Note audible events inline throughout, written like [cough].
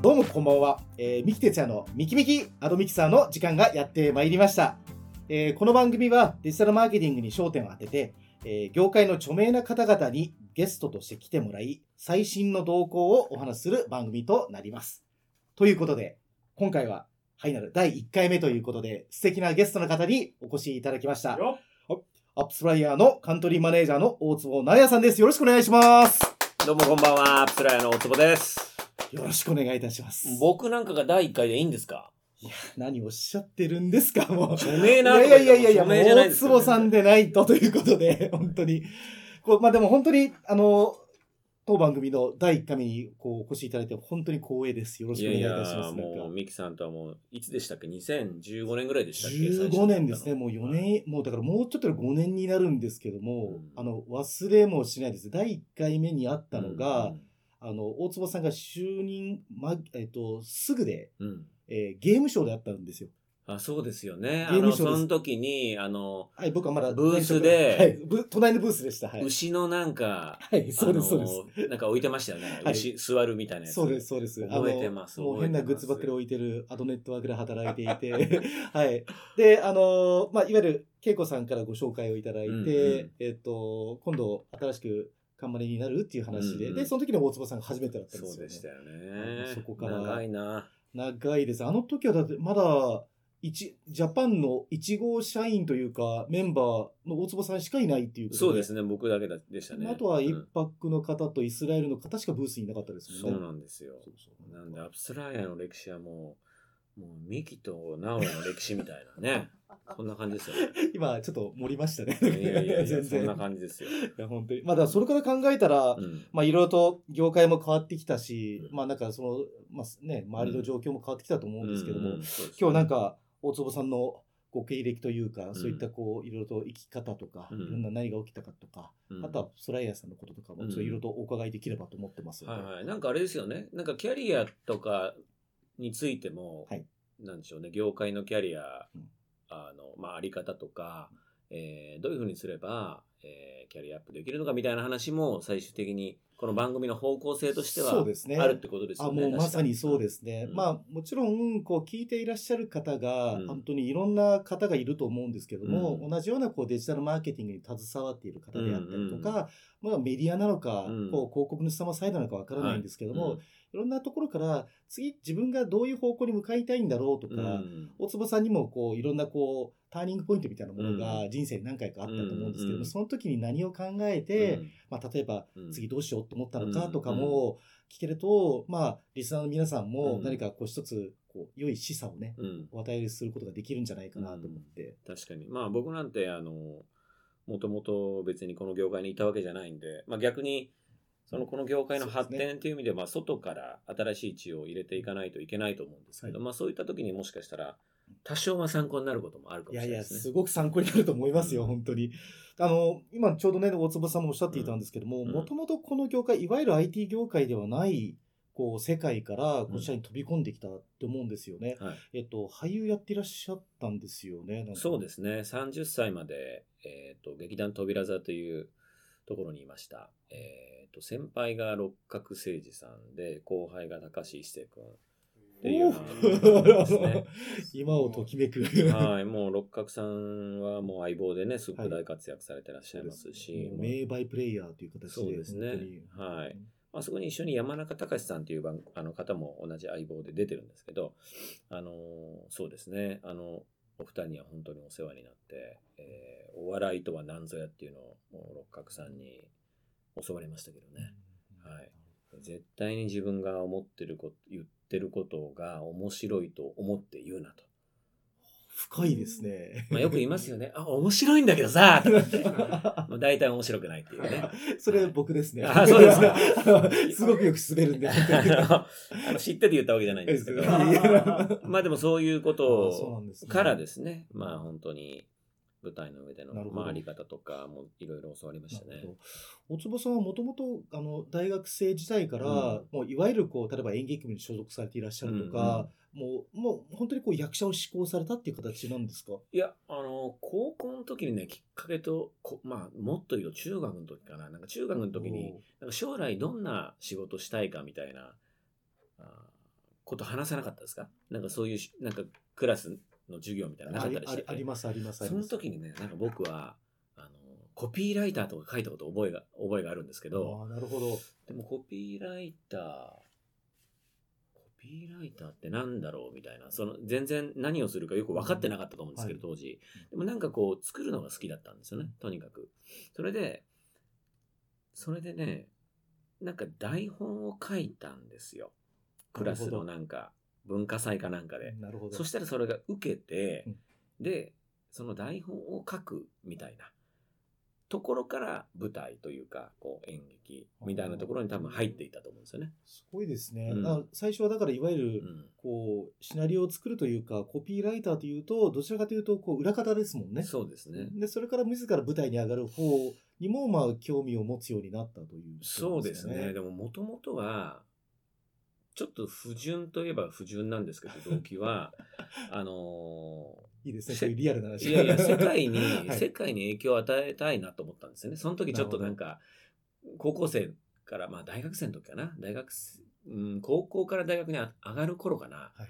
どうもこんばんは。えー、三木哲也のミキミキアドミキサーの時間がやってまいりました。えーこの番組はデジタルマーケティングに焦点を当てて、えー業界の著名な方々にゲストとして来てもらい、最新の動向をお話しする番組となります。ということで、今回はファイナル第1回目ということで、素敵なゲストの方にお越しいただきました。よアップスライヤーのカントリーマネージャーの大坪直也さんです。よろしくお願いします。どうもこんばんは、プスラヤの大坪です。よろしくお願いいたします。僕なんかが第1回でいいんですか？いや、何をおっしゃってるんですか、もう。著名な。いやいやいやいやいや、著名じゃない大坪さんでないとということで、本当に。こうまあでも本当に、あの、当番組の第1回目にこうお越しいただいて、本当に光栄です。よろしくお願いいたします。や、もう、なんかミキさんとはもう、いつでしたっけ ?2015 年ぐらいでしたっけ？15年ですね、もう4。最初に年、もうだからもうちょっとで5年になるんですけども、うんあの、忘れもしないです。第1回目にあったのが、うんあの、大坪さんが就任、ま、えっと、すぐで、うん。えーゲームショーであったんですよ。あ、そうですよね。あの、ゲームショーですその時に、あの、はい、僕はまだブースではい、ブ隣のブースでした。はい。牛のなんか、はい、そうです、そうです。あのなんか置いてましたよね。はい牛、座るみたいなやつ。そうです、そうです。覚えてますもう変なグッズばっかり置いてるアドネットワークで働いていて、[laughs] はい。で、あの、まあ、いわゆる、恵子さんからご紹介をいただいて、うんうんえっと、今度、新しく、冠になるっていう話で、うんうんで、その時に大坪さんが初めてだったんですよ、ね。そうでしたよあね。のそこから長いな。長いです。あの時はだって、まだ、一ジャパンの1号社員というか、メンバーの大坪さんしかいないっていうことそうですね、僕だけだでしたね。あとは一うん泊の方とイスラエルの方しかブースにいなかったですもんね。そうなんですよ。そうそうなんで、アプスライヤーの歴史はもう、もうミキとナオヤの歴史みたいなね。そんな感じですよね。[laughs] 今ちょっと盛りましたね。いやいやいや、全然。そんな感じですよ。いや、本当に。まあ、だそれから考えたら、うん。まあ、いろいろと業界も変わってきたし、まあ、なんかその、まあね、周りの状況も変わってきたと思うんですけども、うんうんそうです今日なんか、大坪さんのご経歴というか、そういったこう、いろいろと生き方とか、うんいろんな何が起きたかとか、うんあとはソライヤーさんのこととかも、うんちょっといろいろとお伺いできればと思ってますはいはい。なんかあれですよね。なんかキャリアとかについても、はいなんでしょうね、業界のキャリア、うんあの、まあ、あり方とか、えーどういうふうにすれば、えーキャリアアップできるのかみたいな話も最終的にこの番組の方向性としてはそうですね。あるってことですあよね。もうまさにそうですね。うん。まあもちろんこう聞いていらっしゃる方が、うん。本当にいろんな方がいると思うんですけども、うん。同じようなこうデジタルマーケティングに携わっている方であったりとか、まあ、メディアなのか、うん。こう広告主様サイドなのかわからないんですけども、はいいろんなところから次自分がどういう方向に向かいたいんだろうとうんか、うん。大坪さんにもこういろんなこうターニングポイントみたいなものうが人生に何回かあったと思うんですけども、うんその時に何を考えて、うん。まあ、例えばうん。次どうしようと思ったのかとかも聞けると、まあ、リスナーの皆さんもうん。何かこう一つこう良い示唆をね、うん。お与えすることができるんじゃないかなと思って。確かに。まあ僕なんて、あの、もともと別にこの業界にいたわけじゃないんで、まあ逆に、そのこの業界の発展っていう意味では、まあ外から新しい血を入れていかないといけないと思うんですけど、はいまあそういった時にもしかしたら、多少は参考になることもあるかいやいや、もしれないですね。すごく参考になると思いますよ、うん本当に。あの、今ちょうどね、大坪さんもおっしゃっていたんですけども、うんもともとこの業界、いわゆる IT 業界ではない、こう、世界からこちらに飛び込んできたって思うんですよね。はい、えっと、俳優やっていらっしゃったんですよね。そうですね。30歳まで、えっ、と、劇団扉座というところにいました。えっ、と、先輩が六角誠治さんで、後輩が高橋一生君。っていうね [laughs] 今をときめく。はい、もう六角さんはもう相棒でね、すごく大活躍されてらっしゃいますし、もうもう名バイプレイヤーという形で。そうですねはい。まあ、そこに一緒に山中隆さんっていう番 [laughs] あの方も同じ相棒で出てるんですけど、あのーそうですね、あの、お二人には本当にお世話になって、えーお笑いとは何ぞやっていうのをもう六角さんに教わりましたけどね。はい。絶対に自分が思ってること、言ってることが面白いと思って言うなと。深いですね。まあ、よく言いますよね。あ、面白いんだけどさ、とかって。まあ、大体面白くないっていうね。それ僕ですね。あそうですか [laughs] すごくよく滑るんで。あ知ってて言ったわけじゃないんですけど。まあでもそういうことからですね、まあ本当に舞台の上での回り方とかもいろいろ教わりましたね。大坪さんはもともとあの大学生時代から、うん。もういわゆるこう例えば演劇部に所属されていらっしゃるとか、もうもう本当にこう役者を志向されたっていう形なんですか？いや、あの、高校の時にね、きっかけと、こまあ、もっと言うと中学の時かな。なんか中学の時に、なんか将来どんな仕事したいかみたいな、あーこと話さなかったですか？なんかそういうし、なんかクラスの授業みたいなのなかったりしてありありますありますその。時にね、なんか僕は、あの、コピーライターとか書いたこと覚えが、覚えがあるんですけど、ああなるほど。でもコピーライター、コピーライターってなんだろうみたいな、その全然何をするかよく分かってなかったと思うんですけど、当時。でもなんかこう作るのが好きだったんですよね、とにかく。それで、それでね、なんか台本を書いたんですよ。クラスのなんか文化祭かなんかで。なるほど。そしたらそれが受けてうん、で、その台本を書くみたいなところから舞台というか、こう演劇みたいなところに多分入っていたと思うんですよね。すごいですね。うんあ最初はだからいわゆる、うん。こうシナリオを作るというかコピーライターというとどちらかというとこう裏方ですもんね。そうですね。でそれから自ら舞台に上がる方にもまあ興味を持つようになったという、そうですね。でももともとは、ちょっと不純といえば不純なんですけど、動機は、[laughs] あのいいですね。せそういうリアルなー話。いやいや、[laughs] 世界に、はい世界に影響を与えたいなと思ったんですよね。その時ちょっとなんか、高校生から、まあ大学生の時かな。大学生、うん、高校から大学にあ上がる頃かな。はい。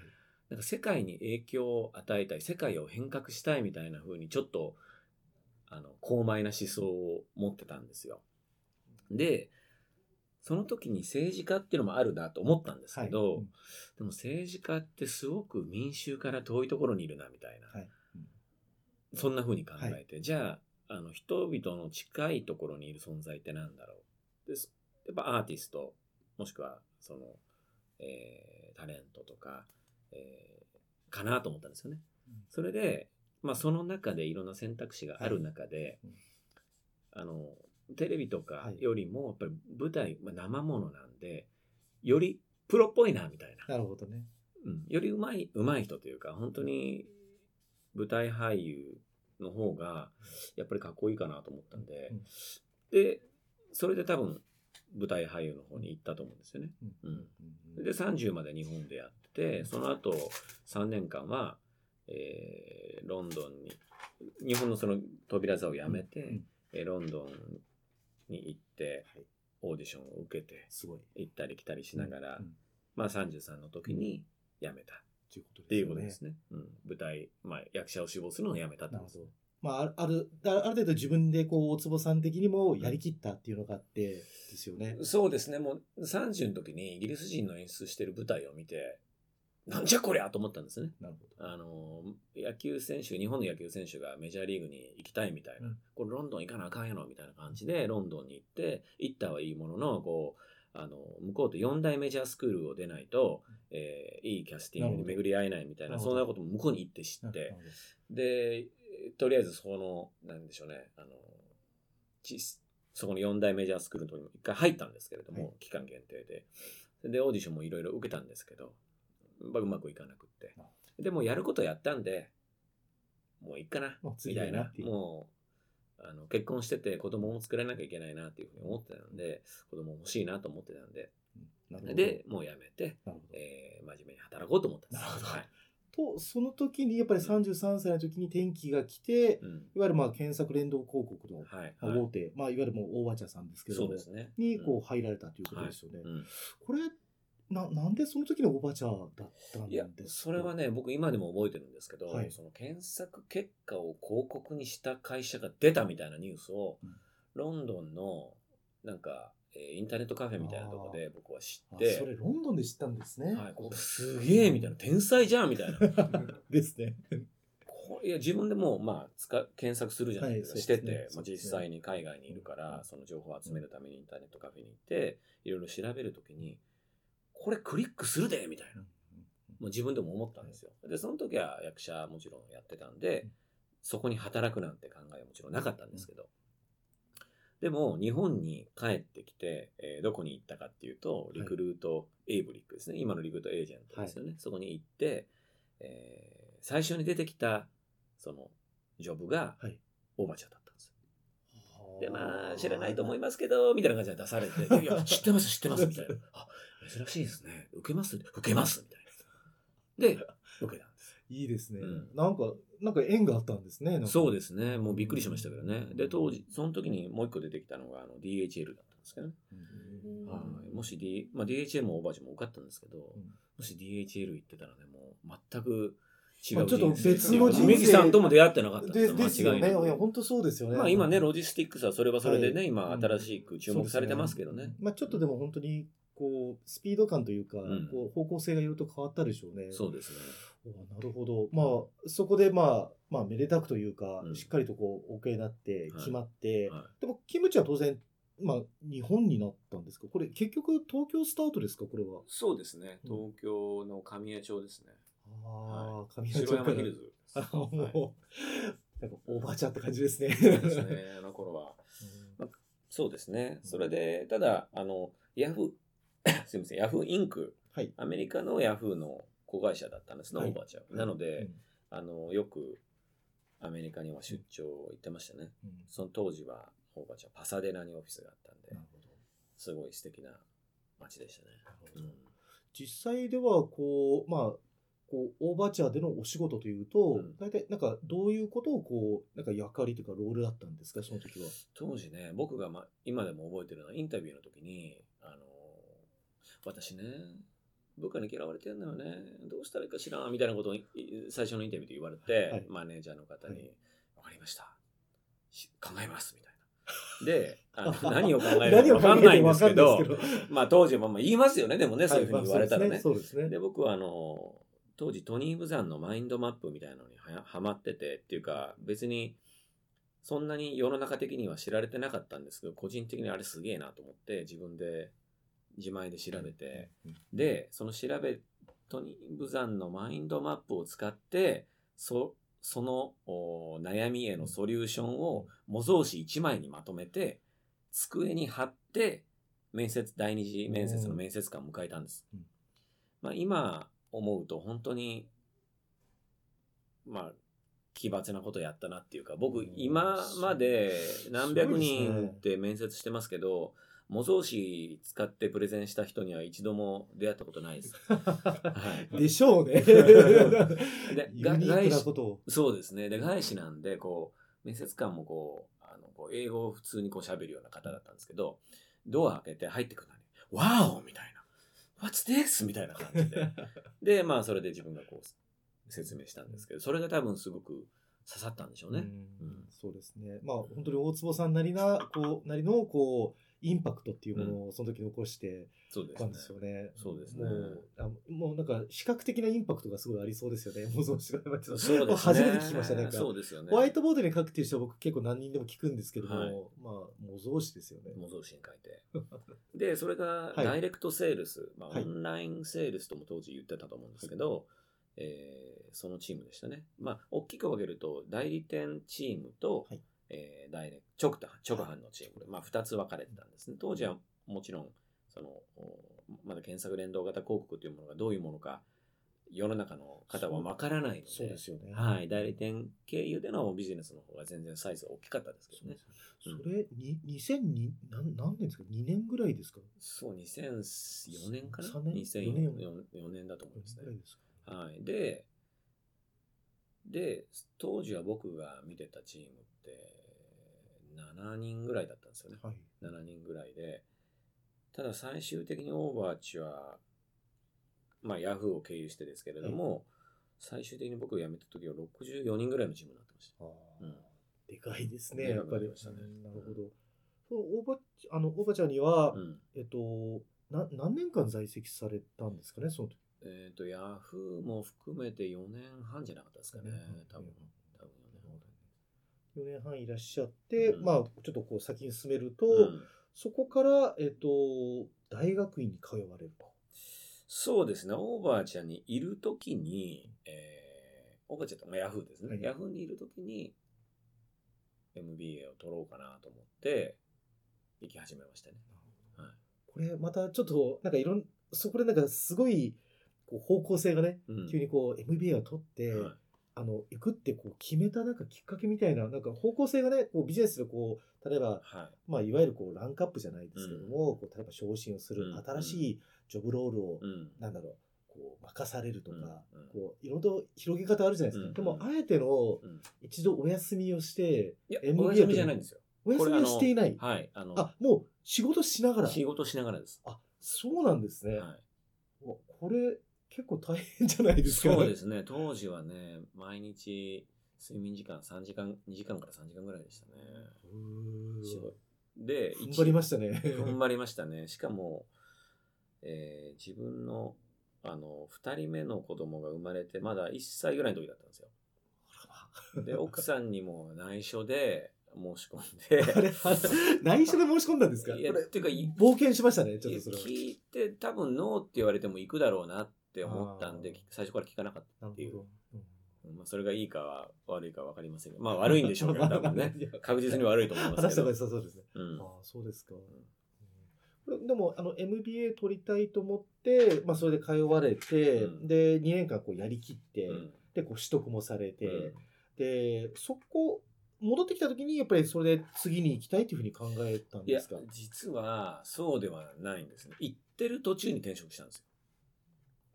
なんか世界に影響を与えたい、世界を変革したいみたいな風にちょっと、あの、高邁な思想を持ってたんですよ。で、その時に政治家っていうのもあるなと思ったんですけど、はい。でも政治家ってすごく民衆から遠いところにいるなみたいな、はい。うん。そんな風に考えて、じゃあ、あの、人々の近いところにいる存在ってなんだろう？です。やっぱアーティスト、もしくは、その、えータレントとか、えーかなと思ったんですよね。うん。それで、まあ、その中でいろんな選択肢がある中で、うん。あの、テレビとかはい。よりも、やっぱり舞台、まあ、生ものなんで、よりプロっぽいな、みたいな。なるほどね。うん、より上手い、上手い人というか、本当に舞台俳優の方が、やっぱりかっこいいかなと思ったんで、うん。で、それで多分、舞台俳優の方に行ったと思うんですよね。うん。うん。で、30まで日本でやってて、その後3年間は、えーロンドンに、日本のその扉座を辞めて、うん。えーロンドンに行って、はいオーディションを受けて、すごい。っ行ったり来たりしながら、うんまあ33の時に辞めたていうことっていうですよねことですね。うん、舞台、まあ役者を志望するのを辞めたってこと。まあ、あるある、ある程度自分でこう、大坪さん的にもやりきったっていうのがあって、ですよね。そうですね。もう30の時にイギリス人の演出してる舞台を見て、なんじゃこりゃと思ったんですね。なるほど。あの、野球選手、日本の野球選手がメジャーリーグに行きたいみたいな、うん。これロンドン行かなあかんやろみたいな感じで、ロンドンに行って、行ったはいいものの、こう、あの、向こうと4大メジャースクールを出ないと、えーいいキャスティングに巡り合えないみたいな、そんなことも向こうに行って知って。で、とりあえずその、なんでしょうね、あの、ちそこの4大メジャースクールのところにも一回入ったんですけれども、はい。期間限定で。で、オーディションもいろいろ受けたんですけど、まあうまくいかなくって。でもうやることやったんで、もういいかなもう、み次たいなもう、あの結婚してて子供も作らなきゃいけないなっていうふうに思ってたので、子供欲しいなと思ってたんで。で、もうやめて。えー真面目に働こうと思ったんです。なるほどはい。と、その時にやっぱり33歳の時に転機が来て、うん。いわゆるまあ検索連動広告のはい。まあ大手、まあいわゆるもう大和茶さんですけどもね。にこう入られたということですよね。うんこれ、な、なんでその時の大和茶だったんいやですか？それは、ね僕今でも覚えてるんですけど、はい。その検索結果を広告にした会社が出たみたいなニュースを、うん。ロンドンのなんか、えーインターネットカフェみたいなところで僕は知あってそれロンドンで知ったんですね。はい、これすげえみたいな天才じゃんみたいな。[laughs] ですね。いや自分でもまあ使検索するじゃないですか、はいしてて、まあ、実際に海外にいるから、うん。その情報を集めるためにインターネットカフェに行っていろいろ調べるときにこれクリックするでみたいな。もう自分でも思ったんですよ。で、その時は役者もちろんやってたんで、うん。そこに働くなんて考えはもちろんなかったんですけど、でも日本に帰ってきて、えーどこに行ったかっていうと、リクルート、エイブリックですね。今のリクルートエージェントですよね。そこに行って、えー最初に出てきた、その、ジョブがはい、大町だった。んでまあ、知らないと思いまますけど、みたいな感じで出されて、[laughs] いや知ってます、知ってます、みたいな。[laughs] あ、珍しいですね。受けます？受けます、みたいな。で、受けたんです。いいですね、うんなんか、なんか縁があったんですね。そうでですね。もうびっくりしましたけどね。で、当時、その時にもう一個出てきたのが、あの、DHL だったんですけどね。うんはいもし、D まあ、DHL もオーバーチも受かったんですけど、もし DHL 行ってたらね、もう全くまあちょっと別の人生メギさんとも出会ってなかったんでですよね。いや、本当そうですよね。まあ今ね、ロジスティックスはそれはそれでね、はい今新しく注目されてますけどね。まあちょっとでも本当に、こう、スピード感というか、んこう方向性がいろいろと変わったでしょうね。そうですね。おなるほど。まあ、そこでまあ、まあ、めでたくというか、うんしっかりとこう、OK になって、はい決まって、はでも、キムチは当然、まあ、日本になったんですか？これ、結局、東京スタートですか？これは。そうですね。うん東京の神谷町ですね。ああ、神城谷町から山ヒルズもう、はいなんか、オーバーチャーって感じですね。そうですね。あの頃は。うんそうですね。それで、ただ、あの、ヤフー、[coughs] すみません、ヤフーインク、はい。アメリカのヤフーの子会社だったんですね、はいオーバーチャー。なので、うんあの、よくアメリカには出張行ってましたね。うんその当時は、オーバーチャー、パサデナにオフィスがあったんで。すごい素敵な街でしたね。うん実際では、こう、まあ、こう、オーバーチャーでのお仕事というと、うん大体、なんか、どういうことを、こう、なんか役割というか、ロールだったんですか、その時は？当時ね、僕が、ま、今でも覚えてるのは、インタビューの時に、あの、私ね、部下に嫌われてんのよね、どうしたらいいかしらんみたいなことをい最初のインタビューで言われて、はいマネージャーの方に、はいわかりました。し考えます、みたいな。で、あの [laughs] 何を考える何を考かわかんないんですけどけど。まあ当時はまあ言いますよね、でもね、そういうふうに言われたらね。はいですね。で、僕はあの、当時トニー・ブザンのマインドマップみたいなのにはまっててっていうか、別にそんなに世の中的には知られてなかったんですけど、個人的にあれすげえなと思って自分で自前で調べて、うん、で、その調べ、トニー・ブザンのマインドマップを使って、そそのお悩みへのソリューションを模造紙1枚にまとめて、机に貼って、面接、第二次面接の面接官を迎えたんです。うん。まあ、今思うと本当に、まあ、奇抜なことやったなっていうか、僕、うん今まで何百人って面接してますけど、模造紙使ってプレゼンした人には一度も出会ったことないです。[laughs] はい。でしょうね。[laughs] で、外資。そうですね。で、外資なんで、こう、面接官もこう、あのこう英語を普通にこう喋るような方だったんですけど、ドア開けて入ってくるのに、ワオみたいな。What's this? みたいな感じで。[laughs] で、まあ、それで自分がこう、説明したんですけど、それが多分すごく刺さったんでしょうね。うんうんそうですね。まあ、本当に大坪さんなりな、こう、なりの、こう、インパクトっていうものをその時残してそうですねたんですよね。そうですねもう、あもうなんか、視覚的なインパクトがすごいありそうですよね。模造紙が。そうですね。初めて聞きましたね。そうですよね。ホワイトボードに書くっていう人は僕結構何人でも聞くんですけども、はいまあ、模造紙ですよね。模造紙に書いて。で、それがはいダイレクトセールス、まあ、はいオンラインセールスとも当時言ってたと思うんですけど、えーそのチームでしたね。まあ、大きく分けると、代理店チームと、はいえーダイレクト、直直販のチームで、まあ、2つ分かれてたんですね。当時はもちろん、その、おまだ検索連動型広告というものがどういうものか、世の中の方は分からないので、そうですよね。はい、代理店経由でのビジネスの方が全然サイズが大きかったですけどね。それ、に2002何何年ですか ?2 年ぐらいですか？そう、2004年かな？三年 ?2004 4年だと思いますねすか？はい。で、で、当時は僕が見てたチームって、7人ぐらいだったんですよね。はい。7人ぐらいで。ただ最終的にオーバーチは、まあ、ヤフーを経由してですけれども、最終的に僕が辞めた時は64人ぐらいのチームになってました。うんでかいですね、やっぱり。ねうんなるほど。そのオーバーあのオーバーちゃんには、うん。えっとな、何年間在籍されたんですかね、その時？えっ、と、ヤフーも含めて4年半じゃなかったですかね。多分。多分4年4年半いらっしゃって、うん。まあ、ちょっとこう先に進めると、うん。そこから、えっと、大学院に通われると。そうですね、オーバーチャーにいるときに、えー、オーバーチャーって、まあ、ヤフーですね、はい。ヤフーにいるときに MBA を取ろうかなと思って、行き始めましたね。はい。これまたちょっと、なんかいろん、そこでなんかすごいこう方向性がね、うん。急にこう MBA を取って、はいあの、行くってこう決めたなんかきっかけみたいな、なんか方向性がね、こうビジネスでこう、例えば、はいまあ、いわゆるこうランクアップじゃないですけども、こう例えば昇進をする、うん新しいジョブロールを、うんなんだろう、こう任されるとか、うんうんこういろいろと広げ方あるじゃないですか。うんでも、あえてのうん一度お休みをして、いや、MBA お休みじゃないんですよ。お休みはしていない。はい。あの、あ、もう仕事しながら。仕事しながらです。あ、そうなんですね。はい。これ、結構大変じゃないですか。そうですね。当時はね、毎日、睡眠時間3時間、2時間から3時間ぐらいでしたね。で、踏ん張りましたね。踏ん張りましたね。しかも、えー自分の、あの、二人目の子供が生まれて、まだ1歳ぐらいの時だったんですよ。で、奥さんにも内緒で申し込ん [laughs] あれ、で、あ内緒で申し込んだんですか？いやっていうかい冒険しましたね、ちょっとそれは。聞いて多分ノーって言われても行くだろうなって思ったんで最初から聞かなかったっていう。まあ、それがいいかは悪いか分かりませんまあ悪いんでしょうけど、[laughs] 多分ね。確実に悪いと思いますけどそうですね。うんああ、そうですか。うんでも、あの、MBA 取りたいと思って、まあ、それで通われて、うんで、2年間こうやりきって、うんで、こう取得もされて、うんで、そこ、戻ってきた時に、やっぱりそれで次に行きたいというふうに考えたんですか、実はそうではないんですね。行ってる途中に転職したんですよ。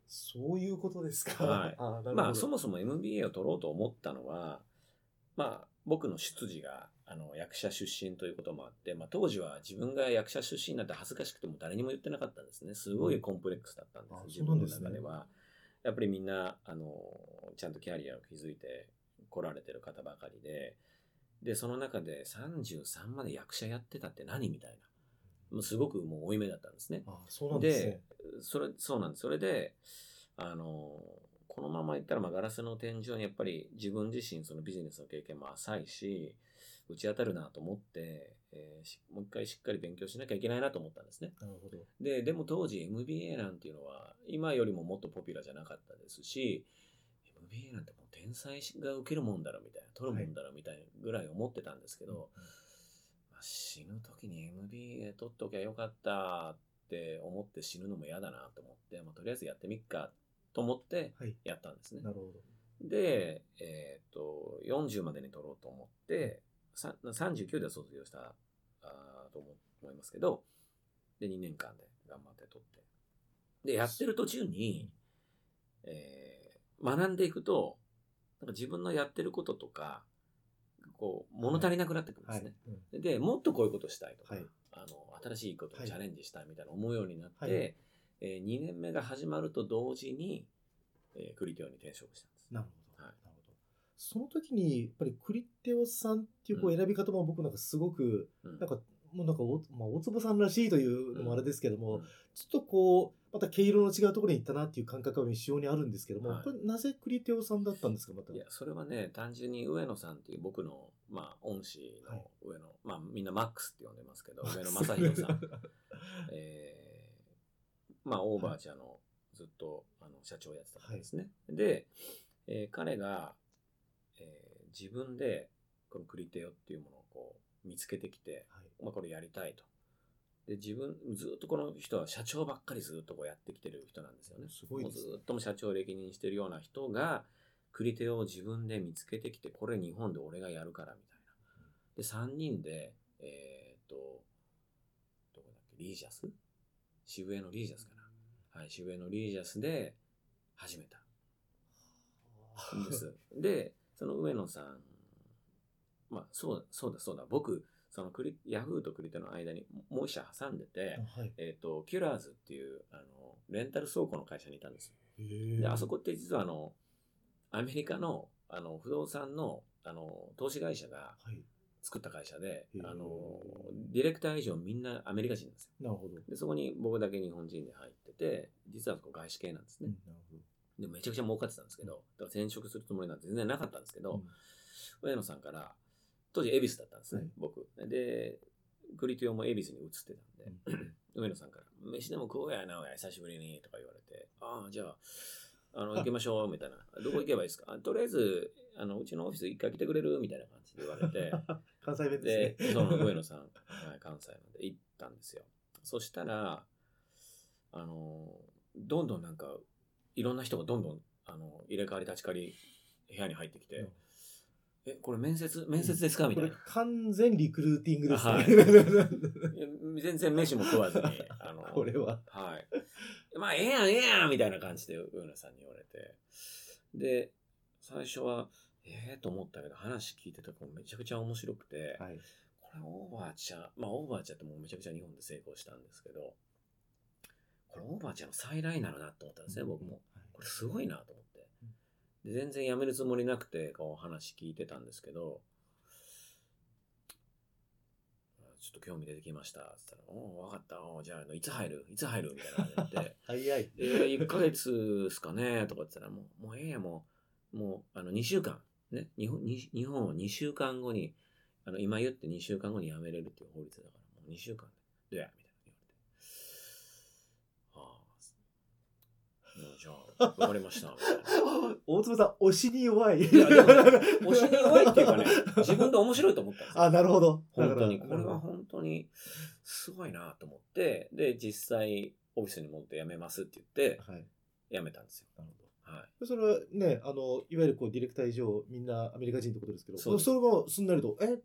そういうことですか？はいあまあ、そもそも MBA を取ろうと思ったのは、まあ、僕の出自があの役者出身ということもあって、まあ、当時は自分が役者出身なんて恥ずかしくても誰にも言ってなかったんですね。すごいコンプレックスだったんです、あ自分のそうなんですね中では。やっぱりみんな、あの、ちゃんとキャリアを築いて来られてる方ばかりで、で、その中で33まで役者やってたって何みたいな。もうすごくもう負い目だったんですね。あそうなんですね。それ、そうなんです。それで、あの、このままいったら、まあ、ガラスの天井にやっぱり自分自身、そのビジネスの経験も浅いし、打ち当たるなと思って、えーしもう一回しっかり勉強しなきゃいけないなと思ったんですね。なるほど。で、でも当時 MBA なんていうのは、今よりももっとポピュラーじゃなかったですし、MBA なんてもう天才が受けるもんだろみたいな、取るもんだろみたいなぐらい思ってたんですけど、まあ死ぬ時に MBA 取っときゃよかったって思って死ぬのも嫌だなと思って、まあ、とりあえずやってみっかと思ってはい。やったんですね。なるほど。で、えっ、と、40までに取ろうと思って、さ39で卒業したあーと思思いますけど、で、2年間で頑張って取って。で、やってる途中に、えー学んでいくと、なんか自分のやってることとか、こう、物足りなくなってくるんですね。うん。で、もっとこういうことしたいとか、はい。あの、新しいことはい。にチャレンジしたいみたいな思うようになって、はい。えー2年目が始まると同時に、えークリテオに転職したんです。なるほど。はい。なるほど。その時に、やっぱりクリテオさんっていうこううん選び方も僕なんかすごく、うん。なんか、もうなんかお、まあ、大坪さんらしいというのもあれですけども、うん。ちょっとこう、また毛色の違うところに行ったなっていう感覚は非常にあるんですけども、はいこれなぜクリテオさんだったんですか、また？いや、それはね、単純に上野さんっていう僕の、まあ、恩師はいの上野、まあ、みんなマックスって呼んでますけど、上野正宏さん。[laughs] えーまあ、オーバーチャーのずっとあの社長をやってた方ですね。で、えー彼が、えー自分でこのクリテオっていうものをこう見つけてきて、はいまあ、これやりたいと。で、自分、ずっとこの人は社長ばっかりずっとこうやってきてる人なんですよね。すごいですねずっとも社長を歴任してるような人が、Criteo を自分で見つけてきて、これ日本で俺がやるからみたいな。で、3人で、えーっと、どこだっけ、リージャス？渋谷のリージャスかな。はい、渋谷のリージャスで始めたんです。で、その上野さん、まあ、そうだ、そうだ、そうだ、僕、そのクリ、ヤフーとクリテの間にもう一社挟んでて、はい。えっ、と、キュラーズっていう、あの、レンタル倉庫の会社にいたんですよ。で、あそこって実はあの、アメリカの、あの、不動産の、あの、投資会社がはい。作った会社でへ、ーあの、ディレクター以上みんなアメリカ人なんですよ。なるほど。で、そこに僕だけ日本人で入ってて、実はそこ外資系なんですうんね。なるほど。で、めちゃくちゃ儲かってたんですけど、だから転職するつもりなんて全然なかったんですけど、うん上野さんから、当時恵比寿だったんですね、はい僕。で、クリティオも恵比寿に移ってたんで、[clears throat] 上野さんから、飯でも食おうやな、おや、久しぶりに、とか言われて、ああ、じゃあ、あの、行きましょう、みたいな。どこ行けばいいですかあとりあえず、あの、うちのオフィス一回来てくれる？みたいな感じで言われて、[laughs] 関西弁でで、すね。その上野さん、はい、関西なんで行ったんですよ。そしたら、あの、どんどんなんか、いろんな人がどんどん、あの、入れ替わり立ち替わり、部屋に入ってきて、うんえ、これ面接、面接ですか？みたいな。完全リクルーティングですね。はい [laughs] 全然飯も食わずに、あの、[laughs] これは。はい。まあ、ええやん、ええやんみたいな感じで上野さんに言われて。で、最初は、ええと思ったけど、話聞いてたらめちゃくちゃ面白くて、はい。これオーバーチャー、まあオーバーチャーってもうめちゃくちゃ日本で成功したんですけど、これオーバーチャーの再来なのなと思ったんですね、僕も。これすごいなと思って。で全然やめるつもりなくて、こう話聞いてたんですけど、ちょっと興味出てきました。つったら、おお、わかった。おじゃあ、いつ入る？いつ入る？みたいな感じで言って。[laughs] 早い。えー、1ヶ月ですかね？とか言ってたら、もう、もうええや、もう、もう、あの、2週間。ね、日本、に日本を2週間後に、あの、今言って2週間後に辞めれるっていう法律だから、もう2週間で、どうや？みたいな言われて。ああ、もうじゃあ、わかりました。[laughs] 大坪さん、推しに弱い。いやでも [laughs] 推しに弱いっていうかね、自分で面白いと思ったんですよ。あ、なるほど。本当に。これは本当にすごいなと思って、で、実際、オフィスに戻って辞めますって言って、はい。辞めたんですよ。なるほど。はい。それはね、あの、いわゆるこう、ディレクター以上、みんなアメリカ人ってことですけど、そうですれもすんなりと、え、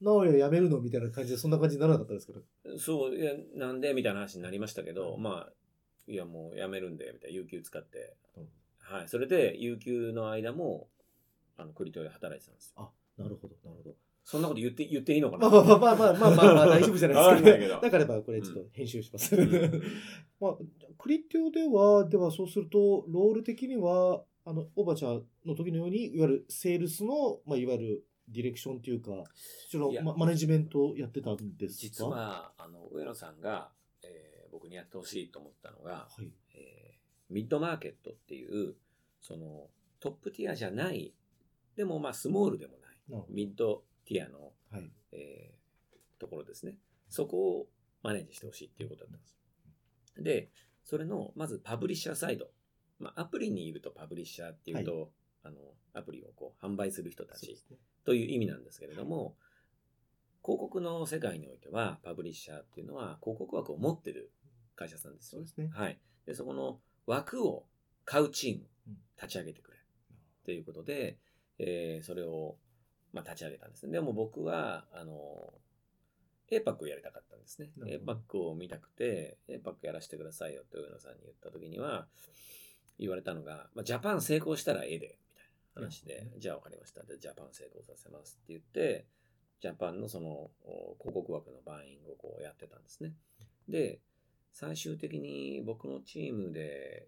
直哉辞めるの？みたいな感じで、そんな感じにならなかったですけど。そう、いや、なんで？みたいな話になりましたけど、まあ、いや、もう辞めるんで、みたいな、有給使って。うんはい。それで、有給の間も、あの、クリトリで働いてたんですよ。あ、なるほど、なるほど。そんなこと言って、言っていいのかまなあまあまあまあまあまあまあ、まあ、大丈夫じゃないですか。だからば、これちょっと編集します。うん [laughs] まあ、クリティオでは、ではそうすると、ロール的には、あの、オバチャの時のように、いわゆるセールスの、まあ、いわゆるディレクションというか、そのマネジメントをやってたんですか？実、は、あの、上野さんが、えー僕にやってほしいと思ったのが、はい。えーミッドマーケットっていう、その、トップティアじゃない、でもまあ、スモールでもない。ミッドティアの、はい。えーところですね。そこをマネージしてほしいっていうことだったんです。で、それの、まずパブリッシャーサイド。まあ、アプリにいるとパブリッシャーっていうと、あの、アプリをこう販売する人たち。という意味なんですけれども、広告の世界においては、パブリッシャーっていうのは広告枠を持ってる会社さんですよそうですね。はい。で、そこの枠を買うチームうん立ち上げてくれっていうことで、えーそれを、まあ、立ち上げたんですね。でも僕は、あの、APAC をやりたかったんですね。APAC を見たくて、APAC やらせてくださいよって上野さんに言った時には、言われたのが、まあ、ジャパン成功したらええで、みたいな話で、うんじゃあ分かりました。で、ジャパン成功させますって言って、ジャパンのそのお広告枠のバイングをこうやってたんですね。で、最終的に僕のチームで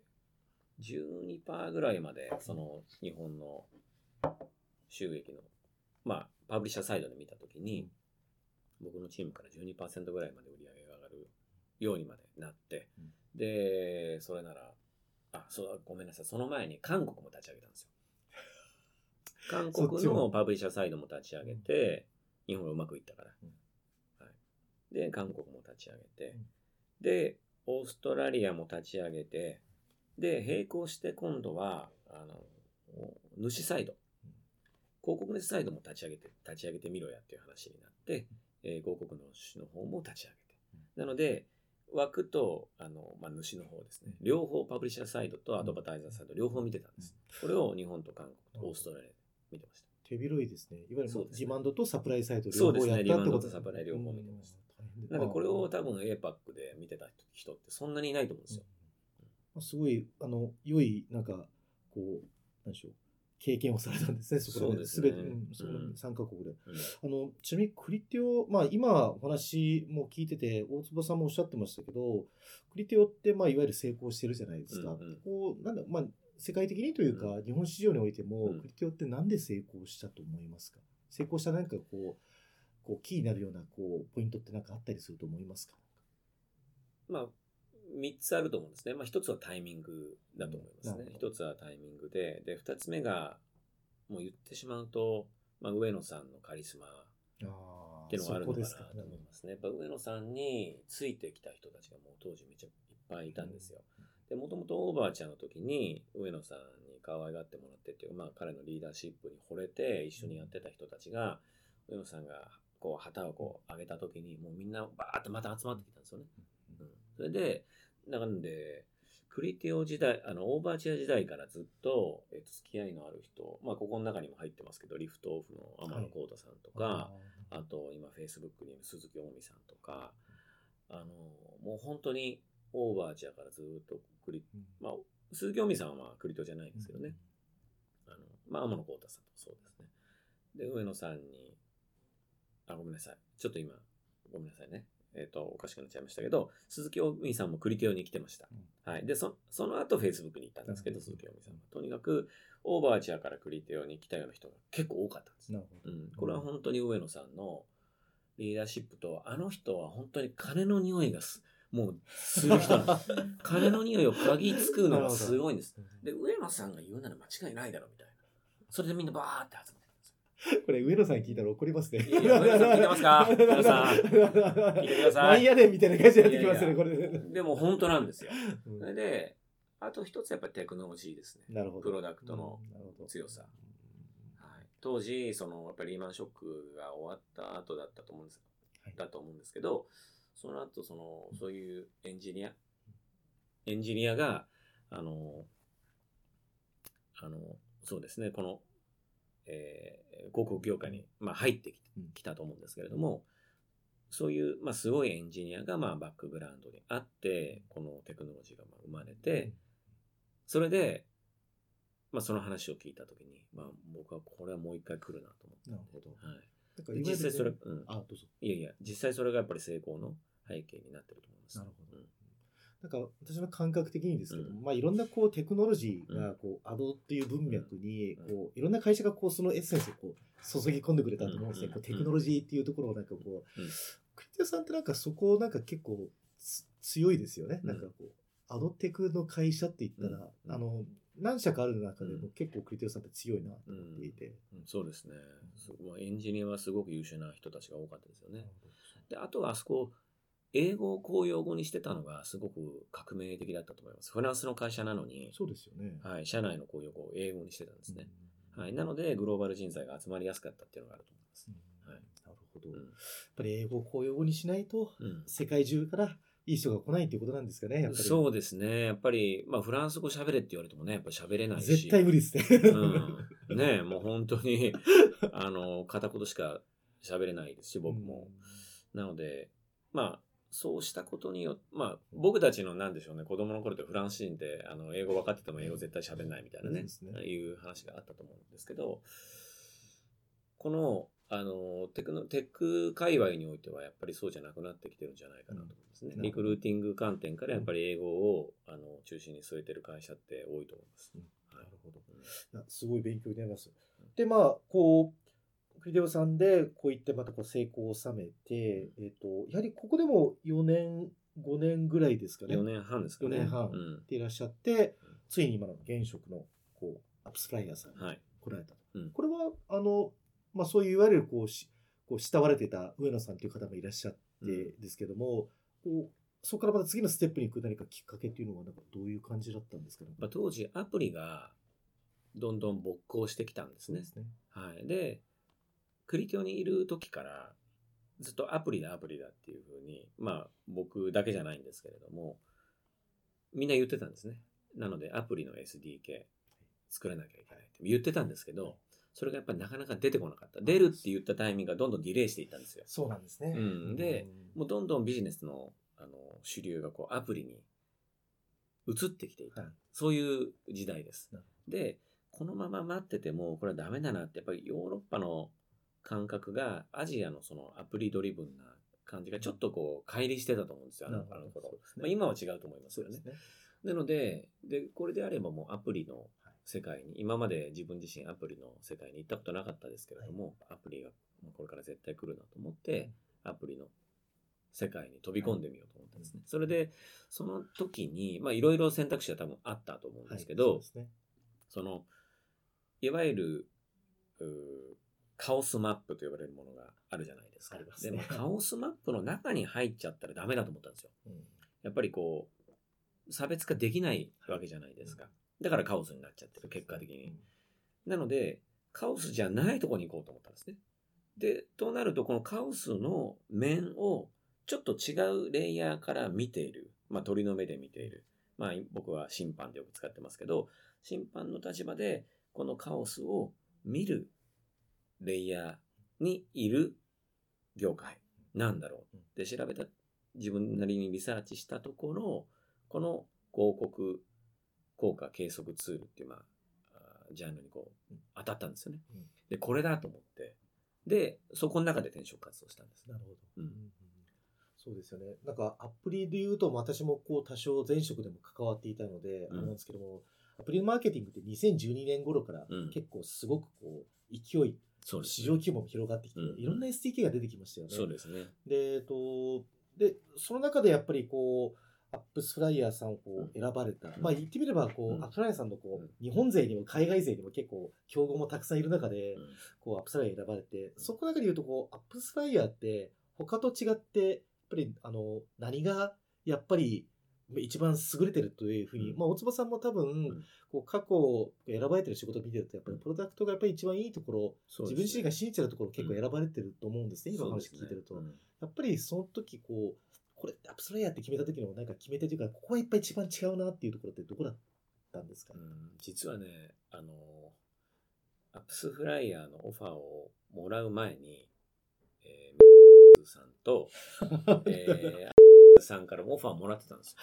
12%ぐらいまで、その日本の収益の、まあ、パブリッシャーサイドで見たときに、僕のチームから12%ぐらいまで売り上げが上がるようにまでなって、で、それなら、あ、そうだ、ごめんなさい。その前に韓国も立ち上げたんですよ。[laughs] 韓国のパブリッシャーサイドも立ち上げて、日本がうまくいったから。うんはい、で、韓国も立ち上げて、で、オーストラリアも立ち上げて、で、並行して今度は、あの、主サイド、広告主サイドも立ち上げて、立ち上げてみろやっていう話になって、えー広告主の方も立ち上げて。なので、枠と、あの、まあ、主の方ですね。両方パブリッシャーサイドとアドバタイザーサイド両方見てたんです。これを日本と韓国とオーストラリアで見てました。手広いですね。いわゆるディマンドとサプライサイド両方やったってことディマンドとサプライ両方見てましたなので、これを多分 APAC で見てた人ってそんなにいないと思うんですよ。まあすごい、あの、良い、なんか、こう、なんでしょう、経験をされたんですね、そこで、そうですね。べて、うん、そこうん。3カ国で。うん。あの、ちなみにクリテオ、まあ今お話も聞いてて、大坪さんもおっしゃってましたけど、クリテオって、まあいわゆる成功してるじゃないですか。うんうん。こう、なんだ、まあ世界的にというか、日本市場においても、うん。クリテオってなんで成功したと思いますか？成功した何かこう、こう、キーになるような、こう、ポイントって何かあったりすると思いますか？まあ、3つあると思うんですね。まあ、1つはタイミングだと思いますねなる。ほ1つはタイミングで、で、2つ目が、もう言ってしまうと、まあ、上野さんのカリスマっあていうのがあるのかなそこですかと思いますね。やっぱ上野さんについてきた人たちがもう当時めっちゃいっぱいいたんですよ。で、もともとオーバーちゃんの時に上野さんに可愛がってもらってっていう、まあ彼のリーダーシップに惚れて一緒にやってた人たちが、上野さんがこう旗をこう上げた時にもうみんなバーってまた集まってきたんですよね。うん、それで、なんで、クリティオ時代、あの、オーバーチェア時代からずっと、えっと、付き合いのある人、まあ、ここの中にも入ってますけど、リフトオフの天野幸太さんとか、ああと、今、Facebook にいる鈴木近美さんとか、あの、もう本当にオーバーチェアからずっとクリ、ーうんまあ、鈴木近美さんはクリトじゃないんですけどね。あの、まあ、天野幸太さんとそうですね。で、上野さんに、あ、ごめんなさい。ちょっと今、ごめんなさいね。えっ、と、おかしくなっちゃいましたけど、鈴木おみさんもクリテオに来てました。はい。で、そその後、Facebook に行ったんですけど、うん鈴木おみさんは。とにかく、オーバーチャーからクリテオに来たような人が結構多かったんです。なるほど。うん。これは本当に上野さんのリーダーシップと、あの人は本当に金の匂いがす、もう、する人なんです。[laughs] 金の匂いを嗅ぎつくのがすごいんです。で、上野さんが言うなら間違いないだろ、みたいな。それでみんなバーって集まって [laughs] これ、上野さんに聞いたら怒りますね。いやいや上野さん聞いてますか？上野さん聞いてくださいなんやねんみたいな感じになってきますね、これで。でも本当なんですよ。うんそれで、あと一つやっぱりテクノロジーですね。なるほど。プロダクトの強さ。はい、当時、そのやっぱりリーマンショックが終わった後だったと思うんです、はいだと思うんですけど、その後、その、そういうエンジニア、エンジニアが、あの、あの、そうですね、この、えー広告業界に、まあ、入ってきたと思うんですけれども、そういう、まあ、すごいエンジニアが、まあ、バックグラウンドにあって、このテクノロジーがまあ生まれて、それで、まあ、その話を聞いたときに、まあ、僕はこれはもう一回来るなと思って。なるほど。はい。実際それ、うん。あ、どうぞ。いやいや、実際それがやっぱり成功の背景になってると思います。なるほどうんなんか私の感覚的にですけども、うん。まあいろんなこうテクノロジーがこうアドっていう文脈にうん。こういろんな会社がこうそのエッセンスをこう注ぎ込んでくれたと思うんですね。うん。こうテクノロジーっていうところをなんかこう、うん。クリティアさんってなんかそこなんか結構つ強いですよね。うん。なんかこうアドテクの会社って言ったら、うん。あの何社かある中でもうん結構クリティアさんって強いなと思っていて。うん。そうですね。エンジニアはすごく優秀な人たちが多かったですよね。で、あとはあそこ、英語を公用語にしてたのがすごく革命的だったと思います。フランスの会社なのに、そうですよね。はい、社内の公用語を英語にしてたんですね。うんはい、なので、グローバル人材が集まりやすかったっていうのがあると思います。うんはいなるほど。うんやっぱり英語を公用語にしないと、うん世界中からいい人が来ないっていうことなんですかね、やっぱり。そうですね。やっぱり、まあ、フランス語喋れって言われてもね、やっぱ喋れないし。絶対無理ですね。うん。ねえもう本当に、あの、片言しか喋れないですし、僕も。なので、まあ、そうしたことによって、まあ、僕たちのなんでしょうね、子供の頃ってフランス人って、あの、英語分かってても英語絶対喋れないみたいなね、そうですねいう話があったと思うんですけど、この、あの、テクノ、テック界隈においてはやっぱりそうじゃなくなってきてるんじゃないかなと思うんですね。うんリクルーティング観点からやっぱり英語を、あの、中心に据えてる会社って多いと思います。うんはいなるほどすごい勉強になります。で、まあ、こう、クリデオさんでこういってまたこう成功を収めて、えっ、と、やはりここでも4年、5年ぐらいですかね。4年半ですかね。4年半うんでいらっしゃって、ついに今の現職のこうアップスフライヤーさんにはい。来られたと。うんこれは、あの、まあ、そういういわゆるこうし、こう慕われてた上野さんという方がいらっしゃってですけども、こうそこからまた次のステップに行く何かきっかけっていうのはなんかどういう感じだったんですかね？まあ、当時アプリがどんどん勃興してきたんですね。すね。はい。で、クリテオにいる時からずっとアプリだアプリだっていうふうに、まあ僕だけじゃないんですけれども、みんな言ってたんですね。なのでアプリの SDK 作らなきゃいけないって言ってたんですけど、それがやっぱりなかなか出てこなかった。出るって言ったタイミングがどんどんディレイしていったんですよ。そうなんですね。うんでもうどんどんビジネスのあの主流がこうアプリに移ってきていた、はいそういう時代です。で、このまま待っててもこれはダメだなって、やっぱりヨーロッパの感覚がアジアのそのアプリドリブンな感じがちょっとこう乖離してたと思うんですよ、あの頃。まあ、今は違うと思いますよね。ね。なのでで、これであればもうアプリの世界に、今まで自分自身アプリの世界に行ったことなかったですけれども、アプリがまあこれから絶対来るなと思って、アプリの世界に飛び込んでみようと思ったんですね。それで、その時に、まあいろいろ選択肢は多分あったと思うんですけど、はいそね。その、いわゆる、カオスマップと呼ばれるものがあるじゃないですか。ありますねでも、カオスマップの中に入っちゃったらダメだと思ったんですよ。うんやっぱりこう、差別化できないわけじゃないですか。だからカオスになっちゃってる、結果的に。なので、カオスじゃないところに行こうと思ったんですね。で、となると、このカオスの面をちょっと違うレイヤーから見ている。まあ、鳥の目で見ている。まあ、僕は審判でよく使ってますけど、審判の立場で、このカオスを見るレイヤーにいる業界なんだろう。って調べた、自分なりにリサーチしたところ、この広告効果計測ツールっていう、まあ、ジャンルにこう当たったんですよね。うん。で、これだと思って、で、そこの中で転職活動したんです。なるほど。うん。うんそうですよね。なんかアプリで言うと、私もこう多少前職でも関わっていたので、うん。あれなんですけども、アプリマーケティングって2012年頃からうん。結構すごくこう勢い、そうです市場規模も広がってきて、うん。いろんな SDK が出てきましたよね。そうですね。で、えっと、で、その中でやっぱりこう、AppsFlyer さんをこう選ばれた、まあ言ってみればこう、うん。 AppsFlyer さんのこう日本勢にも海外勢にも結構競合もたくさんいる中で、うん。こう AppsFlyer 選ばれて、そこの中で言うとこう、 AppsFlyer って他と違って、やっぱりあの、何がやっぱり一番優れてるというふうに、うん。まあ大坪さんも多分、ん。こう過去選ばれてる仕事を見てると、やっぱりプロダクトがやっぱり一番いいところ、自分自身が信じてるところ結構選ばれてると思うんですね、今の話聞いてると。やっぱりその時こう、これアップスライヤーって決めた時のなんか決め手というか、ここはやっぱり一番違うなっていうところってどこだったんですか、実はね、あの、アップスフライヤーのオファーをもらう前に、えー、さんと、[laughs] えー、さんからもオファーもらってたんです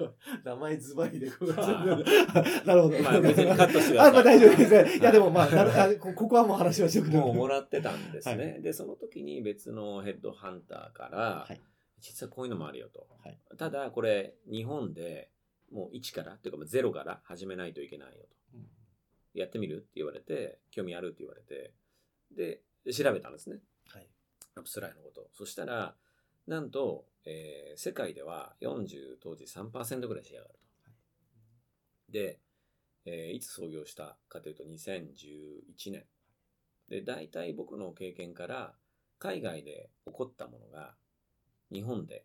よ。名前ズバリでなるほど。まあ別にカットしてくださいあ、まあ大丈夫です。いや [laughs] でもまあ、こここはもう話しましょうけど。もうもらってたんですね。はで、その時に別のヘッドハンターから、はい。実はこういうのもあるよと。はいただ、これ、日本でもう1から、っていうかもう0から始めないといけないよと。やってみるって言われて、興味あるって言われて、で、調べたんですね。はい。アップスライのこと。そしたら、なんと、えー世界では40当時3%ぐらいシェアがあると。で、えーいつ創業したかというと2011年。で、大体僕の経験から、海外で起こったものが、日本で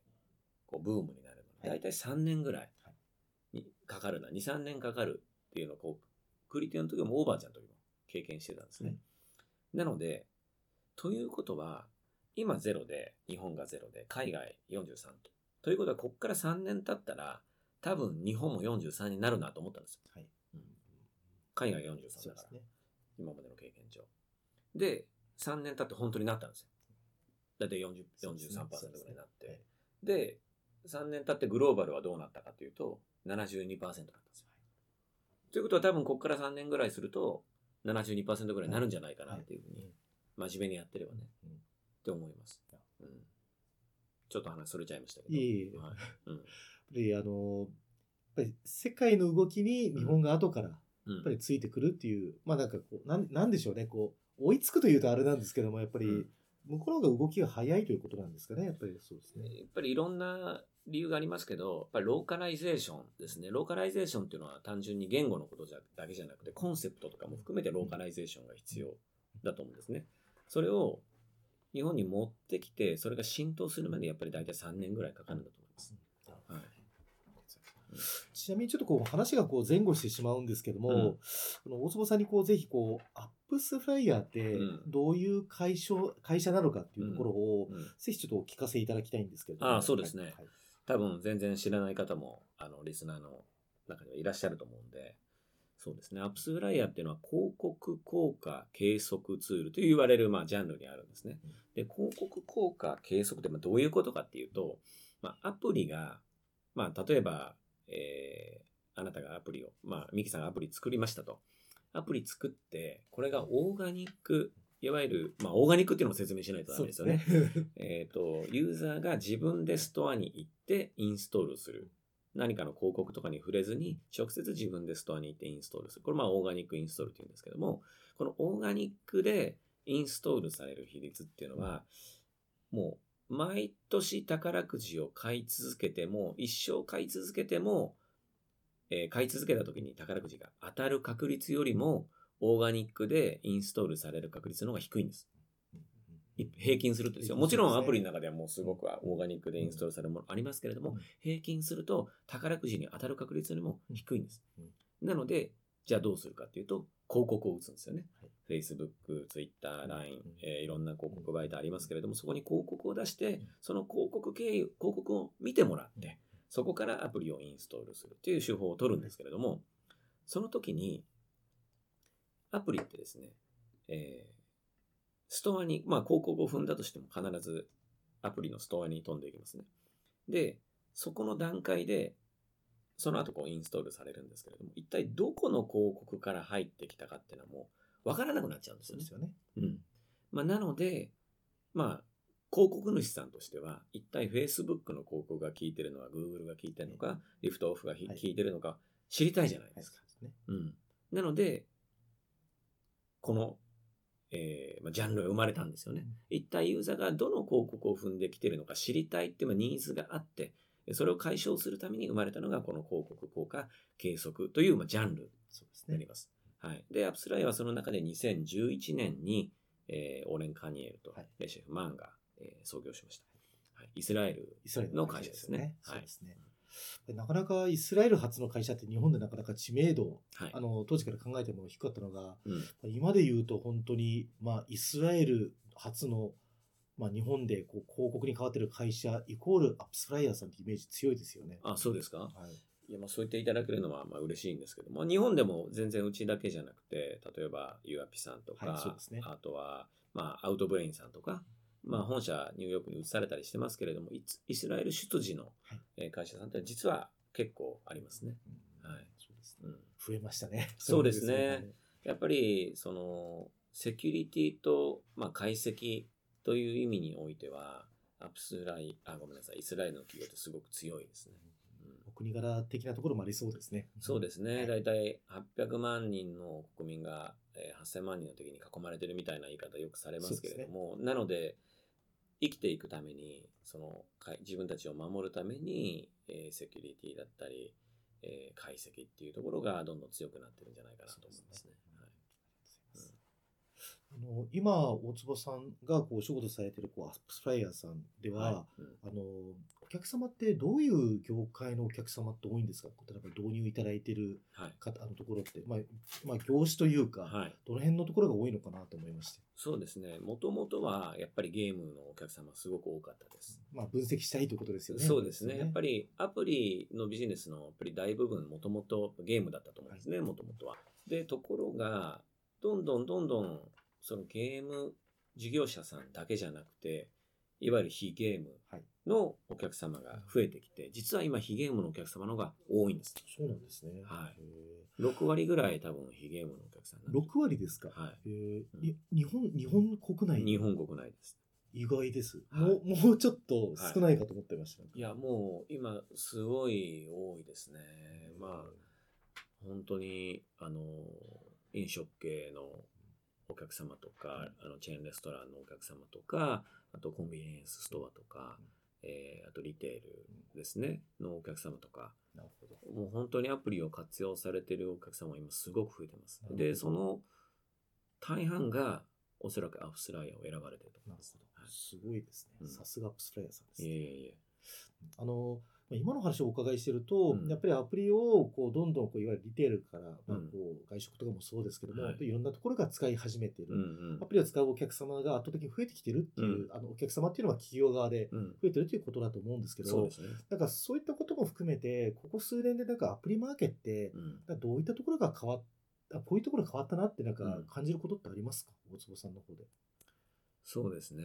こうブームになるのに、はい大体3年ぐらいはいにかかるな、2、3年かかるっていうのをこう、クリティの時もオーバーちゃんの時も経験してたんですね。はいなので、ということは、今ゼロで、日本がゼロで、海外43と。ということは、こっから3年経ったら、多分日本も43になるなと思ったんですよ。はい。海外43そうだから、ね。今までの経験上。で、3年経って本当になったんですよ。だいたい40そうですね43%ぐらいになって。はいで、3年経ってグローバルはどうなったかというと、72%だったんですよ。ということは多分ここから3年ぐらいすると、72%ぐらいになるんじゃないかなっていうふうに、真面目にやってればね、うんって思います。うん、ちょっと話それちゃいましたけど。いえいえはいうんで、あの、やっぱり世界の動きに日本が後からやうんっぱりついてくるっていう、まあなんかこう、なんなんでしょうね、こう、追いつくというとあれなんですけども、やっぱりうん向こうの方が動きが早いということなんですかね、やっぱりそうですね。やっぱりいろんな理由がありますけど、やっぱりローカライゼーションですね。ローカライゼーションっていうのは単純に言語のことじゃだけじゃなくて、コンセプトとかも含めてローカライゼーションが必要だと思うんですね。それを日本に持ってきて、それが浸透するまでやっぱり大体3年ぐらいかかるんだと思います。はい。ちなみにちょっとこう話がこう前後してしまうんですけども、うん。この大坪さんにこうぜひこうアップスフライヤーってうん。どういう会社会社なのかっていうところを、うん。ぜひちょっとお聞かせいただきたいんですけどああそうですね。はい。多分全然知らない方も、あの、リスナーの中にはいらっしゃると思うんで、そうですね。アップスフライヤーっていうのは広告効果計測ツールと言われる、まあ、ジャンルにあるんですね。で、広告効果計測ってまあどういうことかっていうと、まあ、アプリが、まあ、例えば、えーあなたがアプリを、まあ、ミキさんがアプリ作りましたと。アプリ作って、これがオーガニック、いわゆる、まあ、オーガニックっていうのを説明しないとダメでですすねよね。。[laughs] えっ、と、ユーザーが自分でストアに行ってインストールする。何かの広告とかに触れずに、直接自分でストアに行ってインストールする。これまあオーガニックインストールって言うんですけども、このオーガニックでインストールされる比率っていうのは、もう毎年宝くじを買い続けても、一生買い続けても、えー買い続けた時に宝くじが当たる確率よりも、オーガニックでインストールされる確率の方が低いんです。い平均するとですよ。もちろんアプリの中ではもうすごくオーガニックでインストールされるものありますけれども、うん。平均すると宝くじに当たる確率よりも低いんです。うん。なので、じゃあどうするかっていうと、広告を打つんですよね。はい。Facebook、Twitter、LINE うん、えーいろんな広告媒体ありますけれども、そこに広告を出してうん、その広告経由、広告を見てもらっうん。て、そこからアプリをインストールするっていう手法を取るんですけれども、その時に、アプリってですね、えーストアに、まあ広告を踏んだとしても必ずアプリのストアに飛んでいきますね。で、そこの段階で、その後こうインストールされるんですけれども、一体どこの広告から入ってきたかっていうのはもう分からなくなっちゃうんですよねです。よね。うん。まあ、なので、まあ、広告主さんとしては、一体 Facebook の広告が効いてるのか、Google が効いてるのか、リフトオフが効はいいてるのか、知りたいじゃないですか。ね。うん。なので、この、えーまあ、ジャンルが生まれたんですよね。一体ユーザーがどの広告を踏んできてるのか知りたいっていうまあニーズがあって、それを解消するために生まれたのがこの広告効果計測というまあジャンル。になります。はい。で、アップスライはその中で2011年に、えーオーレン・カニエルとはいレシェフ・マンが、えー創業しました。はい、イスラエルイスラエルの会社ですねそうですね。でなかなかイスラエル発の会社って日本でなかなか知名度、はいあ。の当時から考えても低かったのが、うん。今で言うと本当に、まあ、イスラエル初の、まあ、日本でこう広告に変わってる会社イコールアップスフライヤーさんってイメージ強いですよね。あ、そうですか？はい、いやまあそう言っていただけるのはまあ嬉しいんですけども、日本でも全然うちだけじゃなくて、例えばユアピさんとか、はいねあとはまあアウトブレインさんとか、まあ本社ニューヨークに移されたりしてますけれども、イスイスラエル出自の会社さんって実は結構ありますね。うん。はい。そうですね。うん、増えましたね。そうですね。やっぱりそのセキュリティと、まあ、解析という意味においては、アップスライ、あ、ごめんなさい、イスラエルの企業ってすごく強いですね。うん。お国柄的なところもありそうですね。そうですね。はい。だいたい800万人の国民が、えー8000万人の敵に囲まれてるみたいな言い方よくされますけれども、なので、生きていくために、その、自分たちを守るために、えーセキュリティだったり、えー解析っていうところがどんどん強くなってるんじゃないかなと思いますね。はいあの今、大坪さんがこうお仕事されてるこうアップスフライヤーさんでは、はいうんあのお客様ってどういう業界のお客様って多いんですか？例えば導入いただいてるはい。方あのところって、まあまあ、業種というか、はい。どの辺のところが多いのかなと思いまして、そうですね。もともとは、やっぱりゲームのお客様すごく多かったです。まあ、分析したいということですよね。そうですね。やっぱり。りアプリのビジネスのやっぱり大部分、もともとゲームだったと思うんですね、もともとは。で、ところが、どんどんどんどん、そのゲーム事業者さんだけじゃなくて、いわゆる非ゲームはいのお客様が増えてきて、実は今非ゲームのお客様の方が多いんです。そうなんですね。はいへ6割ぐらい多分非ゲームのお客さんなんーで6割ですか、はい。えーうんに日本日本国内？日本国内です。意外です、はいもう。もうちょっと少ないかと思ってました。いや、もう今すごい多いですね。まあ、本当に、あの、飲食系のお客様とか、あの、チェーンレストランのお客様とか、あとコンビニエンスストアとか、えーあとリテールですね、のお客様とか、なるほど。もう本当にアプリを活用されているお客様は今すごく増えてますで、その大半がおそらくアフスライヤーを選ばれてると思ないるます。ほど。はいすごいですね。うんさすがアップスフライヤーさんですね。いえいえ。あの、まあ今の話をお伺いしてると、うんやっぱりアプリをこうどんどんこういわゆるリテールから、まあ、うんこう外食とかもそうですけども、はいい、ろんなところが使い始めてる、うんうんアプリを使うお客様が圧倒的に増えてきてるっていう、あのお客様っていうのは企業側でうん。増えてるということだと思うんですけどそうで、すね。なんかそういったことも含めて、ここ数年でなんかアプリマーケって、うん。なんかどういったところが変わった、こういうところが変わったなってなんかうん感じることってありますか、大坪さんの方で。そうですね。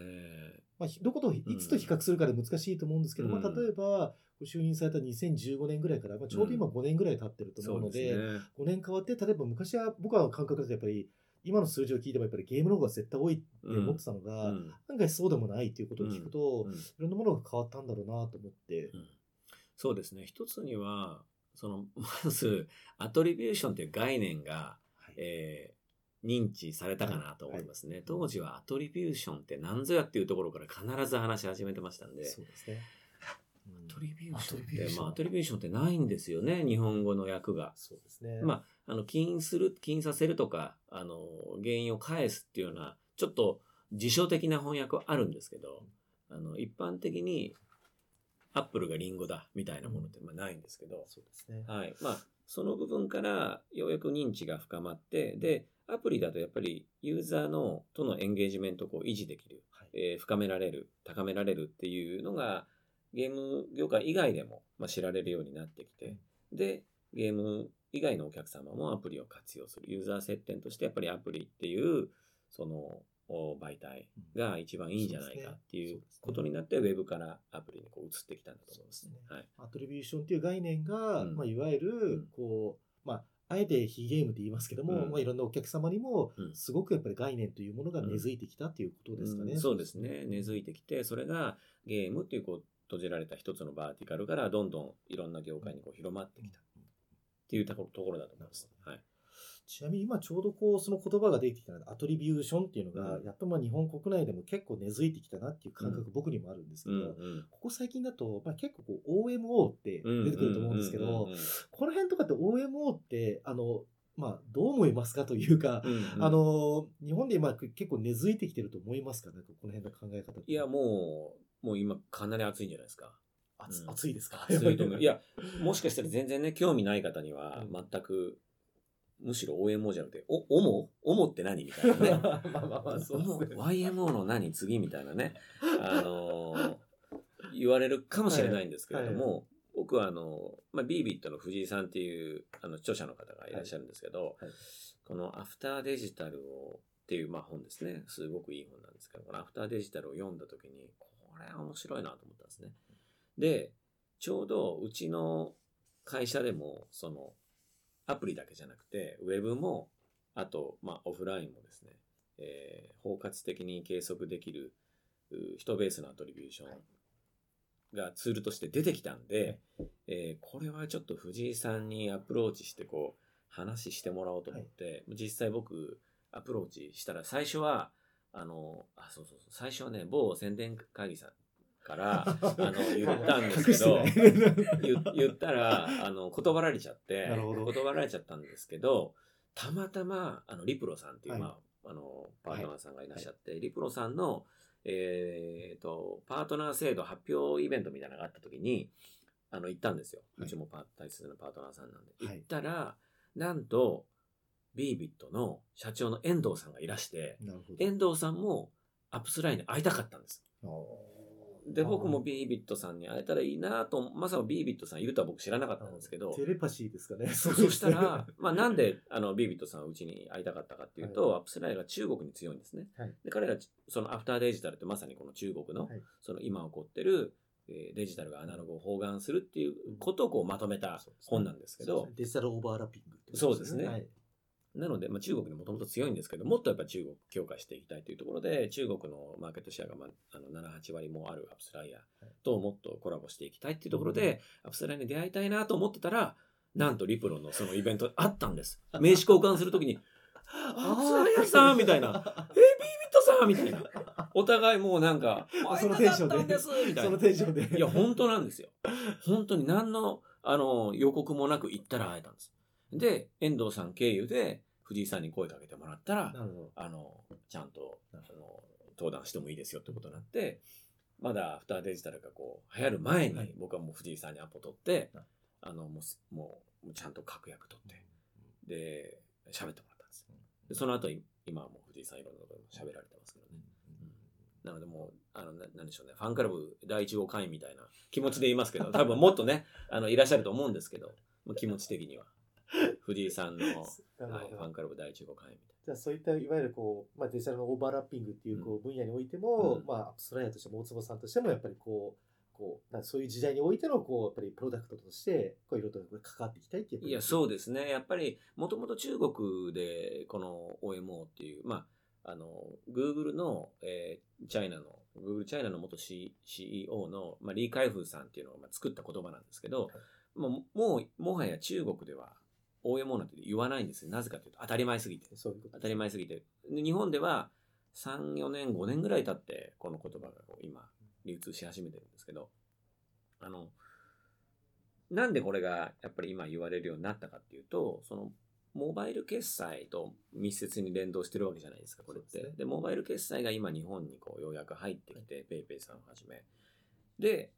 まあ、ひどこと、いつと比較するかで難しいと思うんですけど、うんまあ、例えば、ご就任された2015年ぐらいから、まあ、ちょうど今5年ぐらい経ってると思うので、そうですね。5年変わって、例えば昔は僕は感覚だとやっぱり、今の数字を聞いてもやっぱりゲームの方が絶対多いって思ってたのが、うん。案外そうでもないっていうことを聞くと、うん。いろんなものが変わったんだろうなと思って、うん。そうですね。一つには、その、[laughs] まず、アトリビューションという概念が、はい。えー認知されたかなと思いますね。当時はアトリビューションって何ぞやっていうところから必ず話し始めてましたんで、そうですね。うんアトリビューションって、まあ、アトリビューションってないんですよね、日本語の訳が。そうですね。まあ、あの、起因する、起因させるとか、あの、原因を返すっていうような、ちょっと辞書的な翻訳はあるんですけど、あの、一般的に、アップルがリンゴだ、みたいなものって、まあ、ないんですけど、そうですね。はい。まあ、その部分から、ようやく認知が深まって、で、アプリだとやっぱり、ユーザーの、とのエンゲージメントをこう維持できる、はいえー深められる、高められるっていうのが、ゲーム業界以外でも、まあ、知られるようになってきて、で、ゲーム以外のお客様もアプリを活用する。ユーザー接点としてやっぱりアプリっていう、その、お媒体が一番いいんじゃないかっていうことになって、ウェブからアプリにこう移ってきたんだと思いますね。はい。アトリビューションという概念が、うんまあ、いわゆるん、こう、まあ、あえて非ゲームって言いますけども、うんまあ、いろんなお客様にもうんすごくやっぱり概念というものが根付いてきたっていうことですかね。うんそうですね。根付いてきて、それがゲームっていうこう閉じられた一つのバーティカルからどんどんいろんな業界にこう広まってきた。っていうところだと思います。はい。ちなみに今ちょうどこうその言葉が出てきたアトリビューションっていうのが、うん。やっとまあ日本国内でも結構根付いてきたなっていう感覚、僕にもあるんですけど、ここ最近だと、まあ、結構こう OMO って出てくると思うんですけどこの辺とかって OMO ってあの、まあ、どう思いますかというか、うんうん。あの日本で今結構根付いてきてると思いますか？ねこの辺の考え方いや、もう、もう今かなり暑いんじゃないですか。熱うん熱いですか？暑いと思う。いや、もしかしたら全然ね、興味ない方にはうん。全く、むしろ OMO じゃなくて、お、オモオモって何みたいなね。[laughs] まあまあまあそうね。YMO の何次みたいなね、あのー言われるかもしれないんですけれども、はい。僕はあの、まあ、ビービットの藤井さんっていうあの著者の方がいらっしゃるんですけど、はい。このアフターデジタルをっていう、まあ、本ですね。すごくいい本なんですけど、このアフターデジタルを読んだ時に、これは面白いなと思ったんですね。で、ちょうどうちの会社でも、その、アプリだけじゃなくて、ウェブも、あと、まあ、オフラインもですね、えー包括的に計測できるう人ベースのアトリビューションがツールとして出てきたんで、えーこれはちょっと藤井さんにアプローチしてこう話してもらおうと思って、実際僕アプローチしたら最初はあのあそうそうそう。最初はね某宣伝会議さんから [laughs] あの言ったんですけど言言ったらあの断られちゃって断られちゃったんですけどたまたまあのリプロさんっていう、はい。まあ、あのパートナーさんがいらっしゃって、リプロさんの、えー、とパートナー制度発表イベントみたいなのがあった時にあの行ったんですよ、はい。うちもパ大切なパートナーさんなんで、はい。行ったらなんと beBit の社長の遠藤さんがいらして遠藤さんも AppsFlyer に会いたかったんです。で、僕も beBit さんに会えたらいいなと、まさか beBit さんいるとは僕知らなかったんですけど、テレパシーですかね。[laughs] そそしたら、まあなんであの beBit さんはうちに会いたかったかっていうと、は AppsFlyer が中国に強いんですね。はい。で彼ら、そのアフターデジタルってまさにこの中国の、はい。その今起こってる、えーデジタルがアナログを包含するっていうことをこうまとめた本なんですけど、ね。デジタルオーバーラッピングそうですね。はいなので、まあ、中国にもともと強いんですけど、もっとやっぱ中国強化していきたいというところで、中国のマーケットシェアが、まあ、あの7、8割もあるアップスライヤーともっとコラボしていきたいっていうところで、アップスライヤーに出会いたいなと思ってたら、なんとリプロのそのイベントあったんです。[laughs] 名刺交換するときに、アップスライヤーさんみたいな、[laughs] え、ビービットさんみたいな。お互いもうなんか、そのテンションでそなの。テンションで。いや、本当なんですよ。本当に何の、あの、予告もなく行ったら会えたんです。で、遠藤さん経由で、藤井さんに声かけてもらったら。あの、ちゃんと、あの、登壇してもいいですよってことになって、まだアフターデジタルがこう、流行る前はいに、僕はもう藤井さんにアポ取ってはい、あの、もうす、もう、ちゃんと確約取って、で、喋ってもらったんです。でその後、い今はもう藤井さんいろんなことも喋られてますけどね。なのでもう、あの、ななんでしょうね、ファンクラブ第1号会員みたいな気持ちで言いますけど、多分もっとね、あの、いらっしゃると思うんですけど、気持ち的には。[laughs] 藤井さんの、はい、フどァンクラブ第1号会員みたいじゃあそういったいわゆるこう、まあ、デジタルのオーバーラッピングっていうこう分野においても、うんまあ、アップスライヤーとしても大坪さんとしてもやっぱりこうこうそういう時代においてのこうやっぱりプロダクトとしてこういろいろと関わっていきたいっていうな。いや、そうですね。やっぱり、もともと中国で、この OMO っていう、まあ、あの、Google の、えーチャイナの、Google チャイナの元 C CEO の、まあ、リー・カイフーさんっていうのが、まあ、作った言葉なんですけど、もう、もう、もはや中国では OMO なんて言わないんですよ。なぜかというと、当たり前すぎて。そういうこと当たり前すぎて。で日本では3、4年、5年ぐらい経って、この言葉が今、流通し始めてるんですけど、あの、なんでこれがやっぱり今言われるようになったかっていうと、その、モバイル決済と密接に連動してるわけじゃないですか、これって。でねモバイル決済が今日本にこうようやく入ってきて、 PayPay さんをはじめ。で、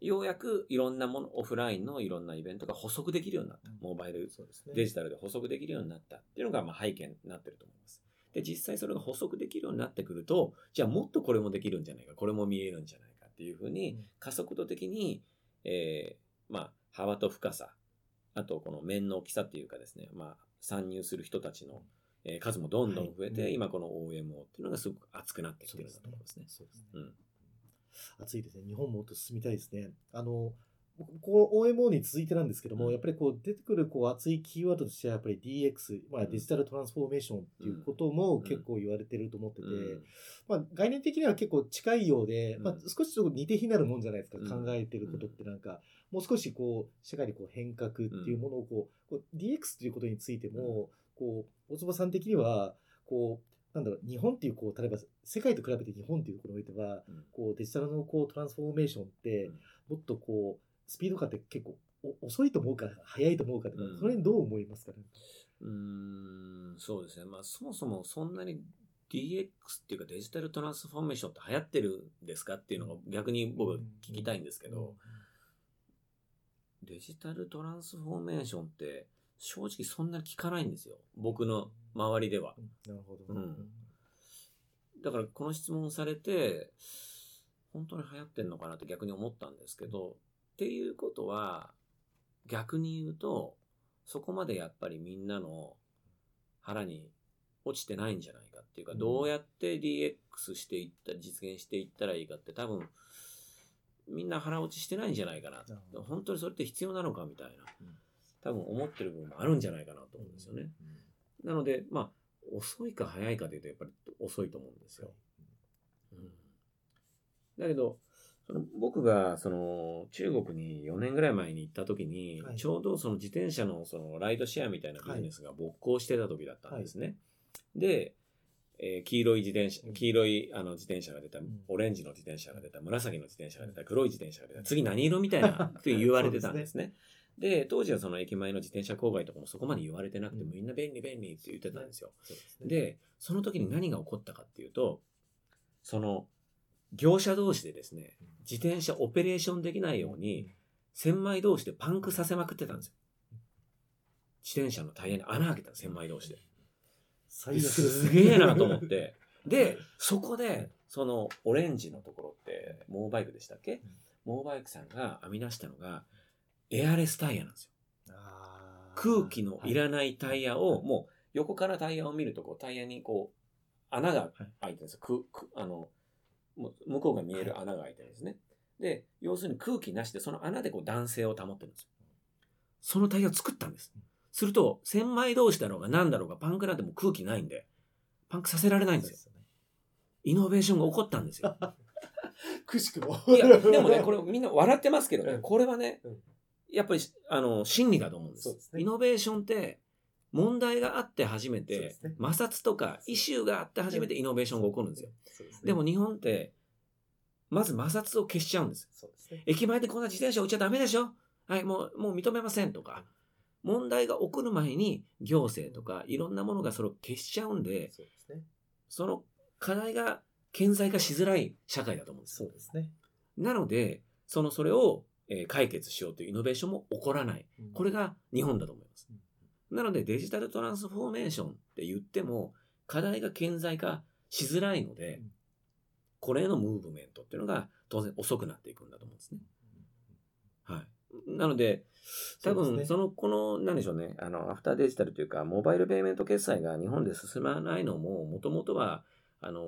ようやくいろんなもの、オフラインのいろんなイベントが捕捉できるようになった。モバイルね。デジタルで捕捉できるようになった。っていうのがまあ背景になってると思います。で、実際それが捕捉できるようになってくると、じゃあもっとこれもできるんじゃないか、これも見えるんじゃないかっていうふうに、加速度的に、えーまあ、幅と深さ、あとこの面の大きさっていうかですね、まあ、参入する人たちの、えー数もどんどん増えて、はい。今この OMO っていうのがすごく熱くなってきてるんだと思いますね。そうですね。うん。暑いですね。日本もっと進みたいですね。あの、こう OMO に続いてなんですけども、うん。やっぱりこう出てくるこう熱いキーワードとしてはやっぱり DX、まあ、デジタルトランスフォーメーションっていうことも結構言われてると思ってて、うん。まあ、概念的には結構近いようで、うん。まあ、少しちょっと似て非なるもんじゃないですか、うん。考えてることってなんか、もう少しこう社会にこう変革っていうものをこう、こう DX っていうことについても、こう大坪さん的にはこうなんだろう日本っていうこう例えば世界と比べて日本っていうところにおいてはうんこうデジタルのこうトランスフォーメーションって、うんもっとこうスピード感って結構お遅いと思うか早いと思うかとか、うんそれにどう思いますかね？うーん、そうですね。まあ、そもそもそんなに DX っていうかデジタルトランスフォーメーションって流行ってるんですかっていうのが逆に僕は聞きたいんですけど、デジタルトランスフォーメーションって正直そんなに聞かないんですよ。僕の周りでは。うんなるほど。うんだからこの質問されて、本当に流行ってんのかなって逆に思ったんですけど、っていうことは、逆に言うと、そこまでやっぱりみんなの腹に落ちてないんじゃないかっていうか、うんどうやって DX していった、実現していったらいいかって多分、みんな腹落ちしてないんじゃないかな。本当にそれって必要なのかみたいなうん、多分思ってる部分もあるんじゃないかなと思うんですよね。なので、まあ、遅いか早いかというと、やっぱり遅いと思うんですよ。うんだけど、その僕がその中国に4年ぐらい前に行った時に、はいちょうどその自転車のそのライドシェアみたいなビジネスが勃興してた時だったんですね。で、えー黄色い自転車うん、黄色いあの自転車が出た、んオレンジの自転車が出た、紫の自転車が出た、黒い自転車が出た、次何色みたいなって言われてたんですね。で、当時はその駅前の自転車郊外とかもそこまで言われてなくて、うんみんな便利便利って言ってたんですよ。でその時に何が起こったかっていうと、その、業者同士でですね、自転車オペレーションできないように、千枚同士でパンクさせまくってたんですよ。自転車のタイヤに穴開けたの千枚同士で。すげえなと思っ。て。[laughs] で、そこで、そのオレンジのところって、モーバイクでしたっけ？モーバイクさんが編み出したのが、エアレスタイヤなんですよ。空気のいらはないタイヤを、もう横からタイヤを見ると、こうタイヤにこう、穴が開いてるんですよ。くくあの、もう向こうが見える穴が開いてるんですね。で、要するに空気なしで、その穴でこう弾性を保ってるんですよ。そのタイヤを作ったんです。すると、千枚同士だろうが何だろうがパンクなんてもう空気ないんで、パンクさせられないんですよ。イノベーションが起こったんですよ。[laughs] くしくも。いや、でもね、これみんな笑ってますけどね、うんこれはねうん、やっぱり、あの、真理だと思うんです。ですねイノベーションって、問題があって初めてね、摩擦とかイシューがあって初めてイノベーションが起こるんですよ。ですね。でも日本って、まず摩擦を消しちゃうんです。ですね。駅前でこんな自転車置いちゃダメでしょ？はい、もう、もう認めませんとか。問題が起こる前に行政とかいろんなものがそれを消しちゃうんで、そうですね。その課題が顕在化しづらい社会だと思うんですよそうですね。なので、そのそれを、えー解決しようというイノベーションも起こらない。これが日本だと思います。なのでデジタルトランスフォーメーションって言っても課題が顕在化しづらいのでうん、これへのムーブメントっていうのが当然遅くなっていくんだと思うんですね。はい。なので、多分、その、この、なんでしょうね、あの、アフターデジタルというか、モバイルペイメント決済が日本で進まないのも、もともとは、あの、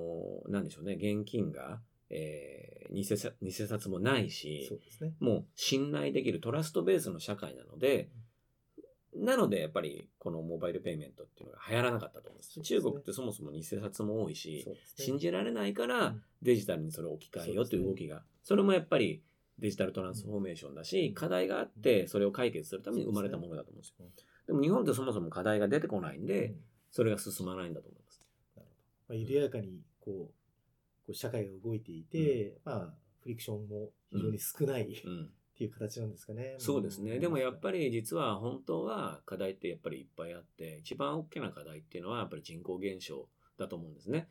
なんでしょうね、現金が、えー、偽札偽札もないし、そうですね。もう信頼できるトラストベースの社会なので、なのでやっぱりこのモバイルペイメントっていうのが流行らなかったと思うんです。そうですね。中国ってそもそも偽札も多いし、ね。信じられないかうらん。デジタルにそれを置き換えようという動きが、それもやっぱりデジタルトランスフォーメーションだし、課題があってそれを解決するために生まれたものだと思うんですよ。でも日本ってそもそも課題が出てこないんで、それが進まないんだと思います。なるほど。まあ、緩やかにこうこう社会が動いていて、まあ、フリクションも非常に少ない、っうん。ていう形なんですかね。そうですね。でもやっぱり、り実は本当は課題ってやっぱりいっぱいあって、一番大きな課題っていうのはやっぱり人口減少だと思うんですね。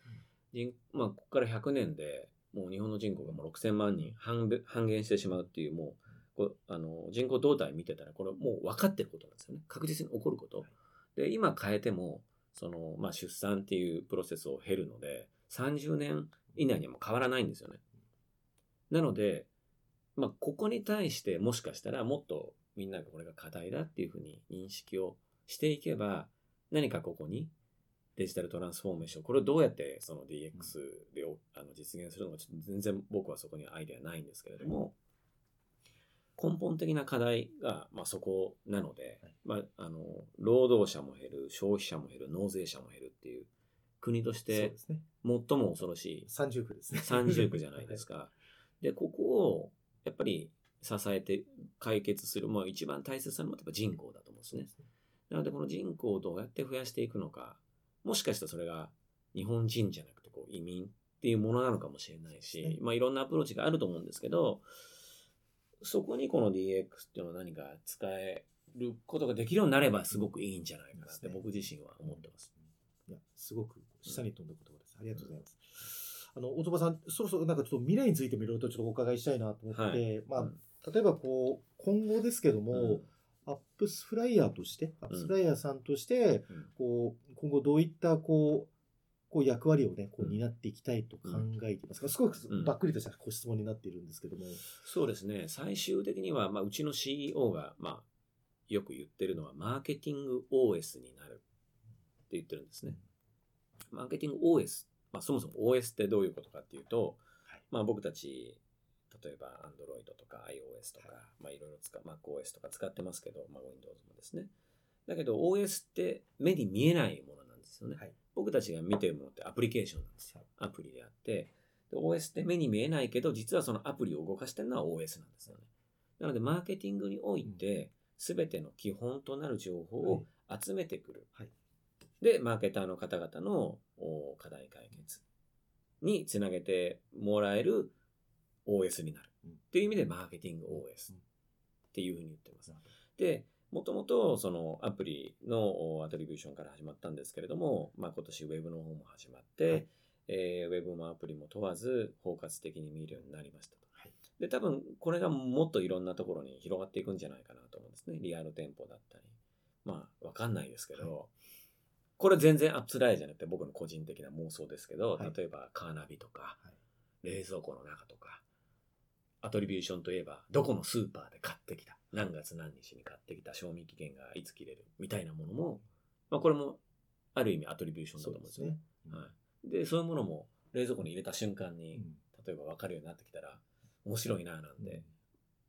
人まあ、ここから100年でもう日本の人口がもう6000万人半減してしまうっていう、もう、こうあの人口動態見てたら、これもう分かってることなんですよね。確実に起こること。で、今変えても、その、まあ、出産っていうプロセスを経るので、30年以内にはもう変わらないんですよね。なので、まあ、ここに対してもしかしたらもっとみんながこれが課題だっていうふうに認識をしていけば、何かここにデジタルトランスフォーメーション、これをどうやってその DX でおあの実現するのか、ちょっと全然僕はそこにはアイデアないんですけれども、根本的な課題が、まあ、そこなので、はいまあ、あの労働者も減る消費者も減る納税者も減るっていう国として。最も恐ろしい三重苦ですね。三重苦じゃないですか。[laughs] でここをやっぱり支えて解決する、まあ、一番大切なのはやっぱ人口だと思うんですね。なのでこの人口をどうやって増やしていくのかもしかしたらそれが日本人じゃなくてこう移民っていうものなのかもしれないし、まあ、いろんなアプローチがあると思うんですけどそこにこの DX っていうのは何か使えることができるようになればすごくいいんじゃないかなって僕自身は思ってます。いや、すごく下に飛んだ言葉です。ありがとうございます。あの、大友さん、そろそろなんかちょっと未来についてもいろいろとちょっとお伺いしたいなと思って、はいまあうん、例えばこう、今後ですけども、うんアップスフライヤーとして、アップスフライヤーさんとして、うんこう、今後どういったこう、こう役割をね、こううん担っていきたいと考えていますか、すごくうんばっくりとしたご質問になっているんですけども。そうですね。最終的には、まあ、うちの CEO が、まあ、よく言ってるのは、マーケティング OS になるって言ってるんですね。マーケティング OS。まあ、そもそも OS ってどういうことかっていうと、はいまあ、僕たち、例えば Android とか iOS とか、まあ、いろいろ使う、MacOS とか使ってますけど、まあ、Windows もですね。だけど OS って目に見えないものなんですよね。はい僕たちが見てるものってアプリケーションなんですよ。アプリであって、で OS って目に見えないけど、実はそのアプリを動かしてるのは OS なんですよね。なので、マーケティングにおいて、すべての基本となる情報を集めてくる。はいで、マーケターの方々のお課題解決につなげてもらえる OS になる。うんっていう意味で、マーケティング OS っていうふうに言ってます。で、もともとそのアプリのおアトリビューションから始まったんですけれども、まあ、今年ウェブの方も始まって、はいえーウェブもアプリも問わず包括的に見るようになりましたと。はいで、多分これがもっといろんなところに広がっていくんじゃないかなと思うんですね。リアル店舗だったり。まあ、わかんないですけど、はいこれ全然アップスライじゃなくて僕の個人的な妄想ですけど、はい。例えばカーナビとか、はい。冷蔵庫の中とか、アトリビューションといえば、どこのスーパーで買ってきた、何月何日に買ってきた、賞味期限がいつ切れる、みたいなものも、まあこれも、ある意味アトリビューションだと思うんですよね。うん。はい。で、そういうものも冷蔵庫に入れた瞬間に、うん。例えば分かるようになってきたら、面白いななんで、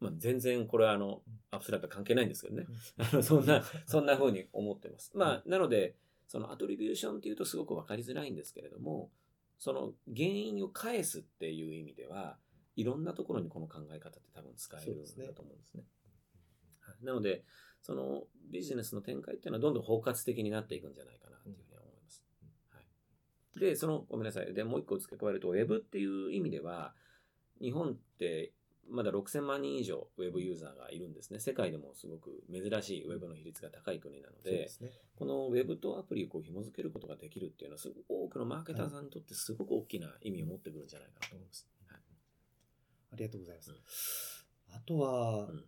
まあ全然これはあの、アップスライト関係ないんですけどね。あの、そんな、そんな風に思ってます。まあ、なので、そのアトリビューションっていうとすごく分かりづらいんですけれども、その原因を返すっていう意味では、いろんなところにこの考え方って多分使えるんだと思うんですね。はいなので、そのビジネスの展開っていうのはどんどん包括的になっていくんじゃないかなっていうふうには思います。はい、で、その、ごめんなさい。で、もう一個付け加えると、ウェブっていう意味では、日本ってまだ6000万人以上ウェブユーザーがいるんですね。世界でもすごく珍しいウェブの比率が高い国なので、ですね。このウェブとアプリをこう紐付けることができるっていうのは、すごく多くのマーケターさんにとってすごく大きな意味を持ってくるんじゃないかなと思います。はいありがとうございます。うんあとは、うん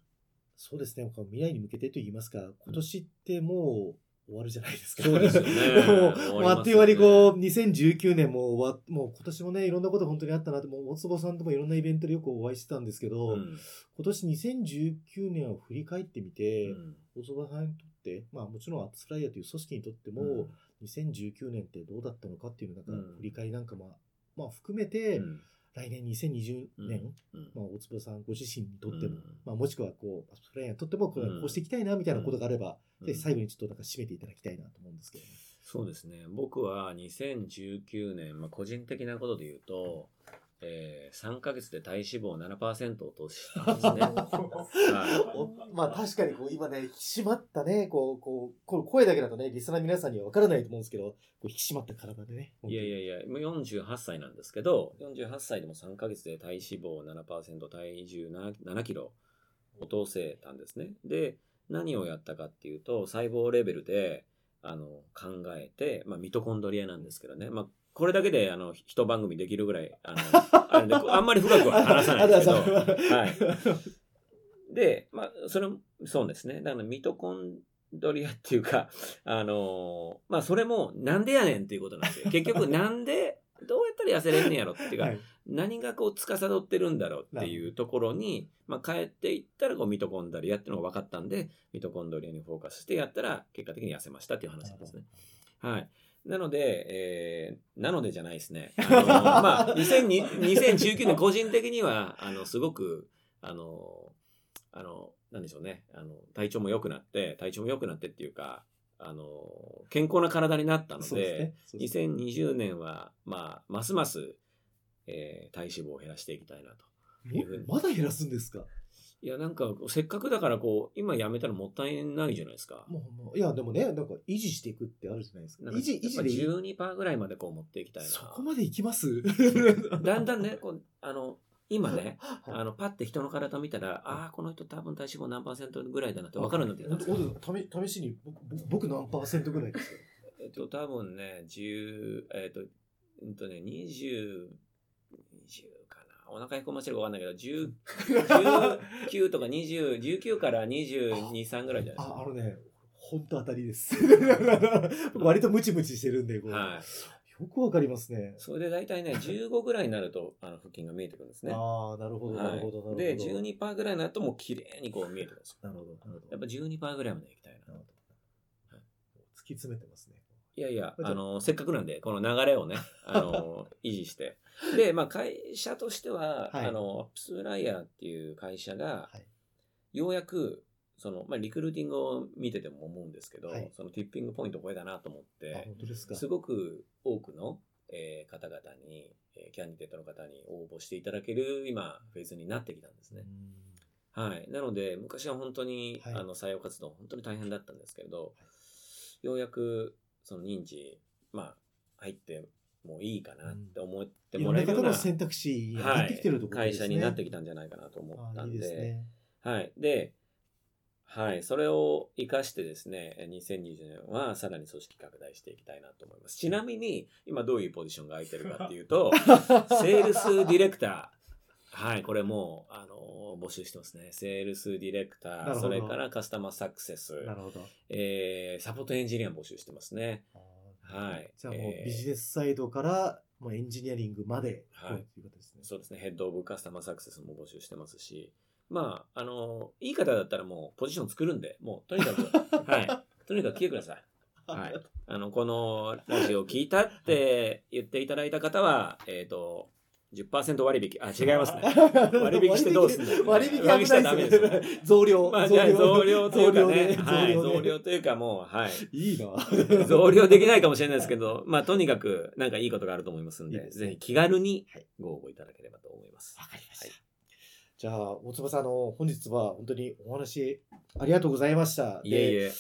そうですね、未来に向けてと言いますか、今年ってもう終わるじゃないですか。そうですよね。[laughs] もう、あっという間にこう、2019年も終わもう今年もね、いろんなこと本当にあったなって、もう大坪さんともいろんなイベントでよくお会いしてたんですけど、うん。今年2019年を振り返ってみて、うん。大坪さんにとって、まあもちろんアップスフライヤーという組織にとっても、うん。2019年ってどうだったのかっていうなんかうん。振り返りなんかも、まあ含めて、うん来年2020年、うんまあ、大坪さんご自身にとっても、うん。まあ、もしくはこう、プフライヤーにとってもこう、していきたいなみたいなことがあれば、うん。ぜひ最後にちょっとなんか締めていただきたいなと思うんですけど、ね。そうですね。僕は2019年、まあ、個人的なことで言うと、えー、3ヶ月で体脂肪を7%落としたんですね。[laughs] はおまあ確かにこう今ね、引き締まったね、こう、こう、この声だけだとね、リスナーの皆さんには分からないと思うんですけど、こう引き締まった体でね。い、いやいやいや、もう48歳なんですけど、48歳でも3ヶ月で体脂肪7%、体重 7, 7キロ落とせたんですね。で、何をやったかっていうと、細胞レベルであの考えて、まあ、ミトコンドリアなんですけどね、まあ、これだけであの一番組できるぐらい、あのあれであんまり深くは話さないですけど、[laughs] はい。で、まあ、それも、そうですね。だから、ミトコンドリアっていうか、あのーまあ、それも、なんでやねんっていうことなんですよ。結局、なんで、どうやったら痩せれんねやろっていうか、はい何がこう、司ってるんだろうっていうところに、まあ、帰っていったら、こう、ミトコンドリアっていうのが分かったんで、ミトコンドリアにフォーカスしてやったら、結果的に痩せましたっていう話なんですね。はい。なので、えー、なのでじゃないですね。[laughs] あのまあ、2020 2019年個人的には、あの、すごく、あの、あの、なんでしょうね。あの、体調も良くなって、体調も良くなってっていうか、あの、健康な体になったのですで、ね。ですね2020年は、まあ、ますます、えー体脂肪を減らしていきたいなと。まだ減らすんですか？いや、なんか、せっかくだから、こう、今やめたらもったいないじゃないですか。もうもういや、でもね、なんか維持していくってあるじゃないですか。か維持、維持でいい。12%ぐらいまでこう持っていきたいな。そこまでいきます？だんだんね、こう、あの、今ね、はいあの、パッて人の体見たら、ああ、この人多分体脂肪何パーセントぐらいだなって分かるんだって試試しに僕何パーセントぐらいですかえっと、多分ね、10、えっと、うんとね、20、20かな。お腹へこましてるか分かんないけど、10 19 [laughs] とか20、19から22、3ぐらいじゃないあ、あのね、本当当たりです。僕 [laughs] 割とムチムチしてるんで、こうはい。よくわかりますね。それで大体ね、15ぐらいになると、あの、腹筋が見えてくるんですね。ああ、なるほど、なるほど、なるほど。はい、で、12%ぐらいになるともう綺麗にこう見えてくるんですよ。なるほど、なるほど。やっぱ12%ぐらいまで行きたいな。なるほど。突き詰めてますね。いやいや、あの、せっかくなんで、この流れをね、あの、[laughs] 維持して。[laughs] で、まあ、会社としては、はいあの、アップスライヤーっていう会社が、はい。ようやく、その、まあ、リクルーティングを見てても思うんですけど、はいそのティッピングポイント超えたなと思っあ、てすか。すごく多くの、えー方々に、えーキャンディデートの方に応募していただける、今、フェーズになってきたんですね。はい。なので、昔は本当に、はいあの、採用活動、本当に大変だったんですけれど、ようやく、その認知、まあ、入ってもいいかなって思ってもらえるような、方の選択肢入ってきてるところ会ですね。社になってきたんじゃないかなと思ったんで。はい。で、はい。それを活かしてですね、2020年はさらに組織拡大していきたいなと思います。ちなみに、今どういうポジションが空いてるかっていうと、[laughs] セールスディレクター。はい、これもう、あの募集してますね。セールスディレクター、それからカスタマーサクセス、なるほど。えー、サポートエンジニアも募集してますね。はいじゃあもうえービジネスサイドからもうエンジニアリングまで、はいこういうことですね。そうですね、ヘッドオブカスタマーサクセスも募集してますし、まあ、あのいい方だったらもうポジション作るんで、もうとにかく、[laughs] はい、とにかく来てください。はい。あの、このラジオを聞いたって言っていただいた方は、えっ、と、10%割引。あ、違いますね。[laughs] 割引してどうすんだよ [laughs] 割引割引しちゃダメですよね。増量。まあ、じゃあ増量というかね、増量はい、で増量というかもう、はい。いいな。増量できないかもしれないですけど、まあ、とにかく、なんかいいことがあると思いますんで、いいですねぜひ気軽にはいご応募いただければと思います。わかりました。はいじゃあ、大坪さん、あの、本日は本当にお話ありがとうございました。いえいえ。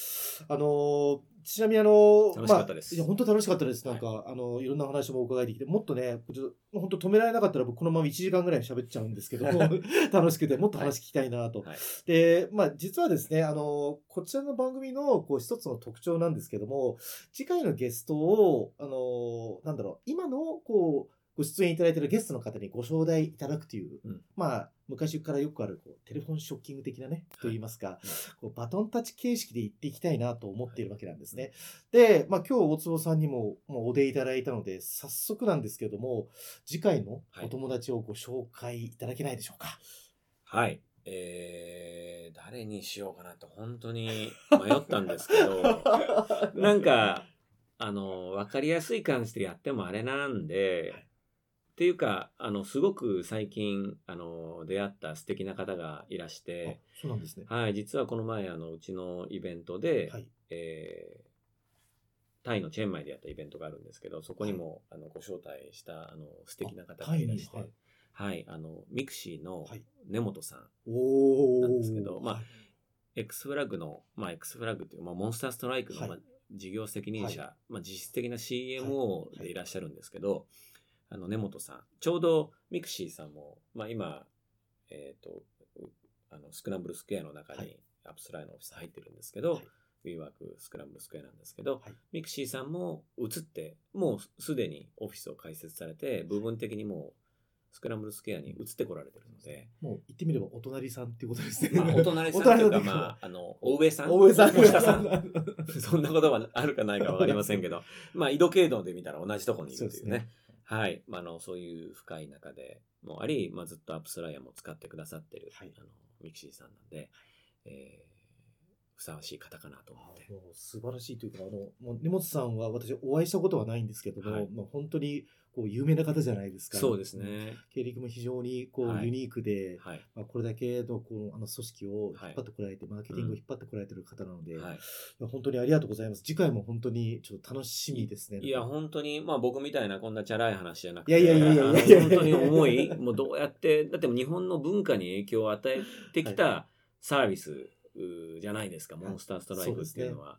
あの、ちなみにあの、楽しかったですまあいや、本当楽しかったです。なんか、あの、いろんな話もお伺いできて、もっとね、ちょっと本当止められなかったら僕このまま1時間ぐらい喋っちゃうんですけど、[laughs] 楽しくて、もっと話聞きたいなと。はい。で、まあ、実はですね、あの、こちらの番組の、こう、一つの特徴なんですけども、次回のゲストを、あの、なんだろう、今の、こう、ご出演いただいているゲストの方にご招待いただくという、うんまあ、昔からよくある、こう、テレフォンショッキング的なね、と言いますか、こうバトンタッチ形式で行っていきたいなと思っているわけなんですね。で、まあ、今日大坪さんにも、もうお出いただいたので、早速なんですけども、次回のお友達をご紹介いただけないでしょうか？はい。えー、誰にしようかなと本当に [laughs] 迷ったんですけど、なんか、あの、わかりやすい感じでやってもあれなんで、はいっていうか、あの、すごく最近、あの、出会った素敵な方がいらして、そうなんですね。はい、実はこの前、あの、うちのイベントで、はい。えータイのチェンマイでやったイベントがあるんですけど、そこにも、あのご招待したあの素敵な方がいらして、あはタイにい、あのミクシーのはい。根本さん、おなんですけどまあはい。XFLAG の、まあ、 XFLAG っていう、まあ、モンスターストライクの、はい。まあ、事業責任者、はまあ、実質的なはい。CMO でいらっしゃるんですけど、あの根本さん、ちょうどミクシーさんも、まあ、今、えっ、と、うあのスクランブルスクエアの中はい。に AppsFlyer のオフィス入ってるんですけど、はい。WeWork スクランブルスクエアなんですけど、はい。ミクシーさんも移って、もうすでにオフィスを開設されて、部分的にもうスクランブルスクエアに移ってこられてるので、もう言ってみればお隣さんっていうことですね。まあ、[laughs] お隣さんというか、まあ、あの、お上さん。お上さん。お下さんそんなことはあるかないかわかりませんけど、まあ、緯度経度で見たら同じところにいるというね。はい。まあ、あの、そういう深い仲でもあり、まあ、ずっと AppsFlyer も使ってくださってる、はいあの、ミクシーさんなんで、えーふさわしい方かなと思って。素晴らしいというか、あの、もう根本さんは私お会いしたことはないんですけども、はいまあ、本当にこう有名な方じゃないですか。そうです。ね。経歴も非常にこう、はいユニークで、はい。まあ、これだけのこのあの組織を引っ張ってこられて、マーケティングを引っ張ってこられてる方なので、はいいや本当にありがとうございます。次回も本当にちょっと楽しみですね。いや、本当に、まあ僕みたいなこんなチャラい話じゃなくて、いやいやいやいやいや本当に重い、もうどうやって、だって日本の文化に影響を与えてきたサービスじゃないですか、モンスターストライクっていうのは。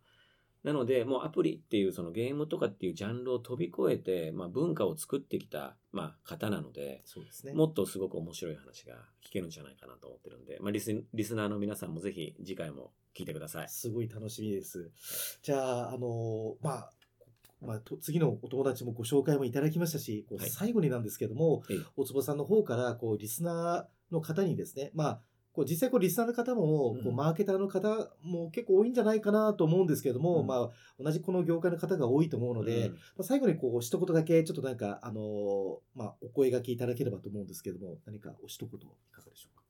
なので、もうアプリっていうそのゲームとかっていうジャンルを飛び越えて、まあ文化を作ってきた、まあ方なので、そうですね。もっとすごく面白い話が聞けるんじゃないかなと思ってるんで、まあリスリスナーの皆さんもぜひ次回も聞いてください。すごい楽しみです。じゃあ、あのまあ、まあ、と次のお友達もご紹介もいただきましたし、こうはい最後になんですけども、ええ大坪さんの方からこうリスナーの方にですね、まあ、こう実際こうリスナーの方も、うんこうマーケターの方も結構多いんじゃないかなと思うんですけども、うんまあ、同じこの業界の方が多いと思うので、うんまあ、最後にこう一言だけちょっとなんか、あのまあ、お声掛けいただければと思うんですけども、何かお一言いかがでしょうか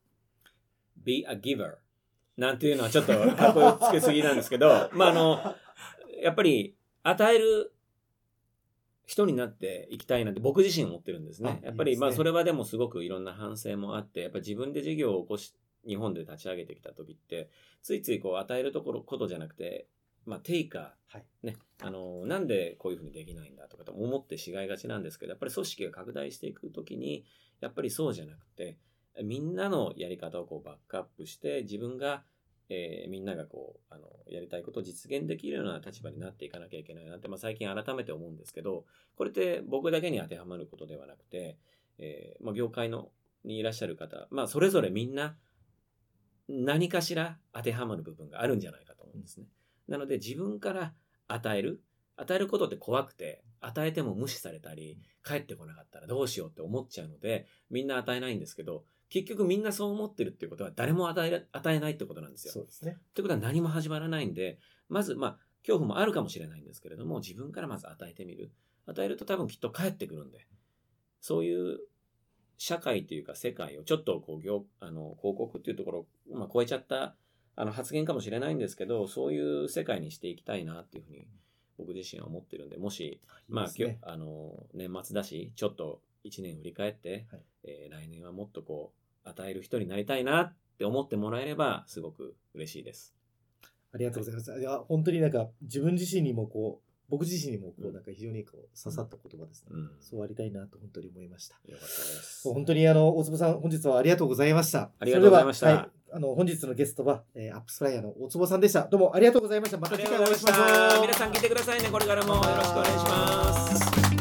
？be a giver なんていうのはちょっとかっこよつけすぎなんですけど、[laughs] まああの、やっぱり与える人になっていきたいなって僕自身思ってるんですね。あやっぱりまあそれはでもすごくいろんな反省もあって、やっぱ自分で事業を起こし、日本で立ち上げてきた時って、ついついこう与えるところ、ことじゃなくて、まあテイカー、はい。ね、あの、なんでこういうふうにできないんだとかと思ってしがいがちなんですけど、やっぱり組織が拡大していくときに、やっぱりそうじゃなくて、みんなのやり方をこうバックアップして、自分が、えーみんながこう、あの、やりたいことを実現できるような立場になっていかなきゃいけないなって、まあ最近改めて思うんですけど、これって僕だけに当てはまることではなくて、えーまあ業界の、にいらっしゃる方、まあそれぞれみんな、何かしら当てはまる部分があるんじゃないかと思うんですね。なので自分から与える。与えることって怖くて、与えても無視されたり、帰ってこなかったらどうしようって思っちゃうので、みんな与えないんですけど、結局みんなそう思ってるっていうことは誰も与えら与えないってことなんですよ。そうですね。ってことは何も始まらないんで、まず、まあ、恐怖もあるかもしれないんですけれども、自分からまず与えてみる。与えると多分きっと帰ってくるんで、そういう社会というか世界をちょっとこう業、あの、広告っていうところを、まあ、超えちゃったあの発言かもしれないんですけど、そういう世界にしていきたいなっていうふうに僕自身は思ってるんで、もし、まあ、あの、年末だし、ちょっと一年振り返って、はいえー来年はもっとこう、与える人になりたいなって思ってもらえれば、すごく嬉しいです。ありがとうございます。いや、本当になんか自分自身にもこう、僕自身にもこう、うんなんか非常にこう刺さった言葉ですね。うん。そうありたいなと本当に思いました。よかったです。本当にあの、大坪さん、本日はありがとうございました。ありがとうございましたははい、あの、本日のゲストは、えーアップスフライヤーの大坪さんでした。どうもありがとうございました。また次回お会いしましょう。皆さん聞いてくださいね、これからもよろしくお願いします。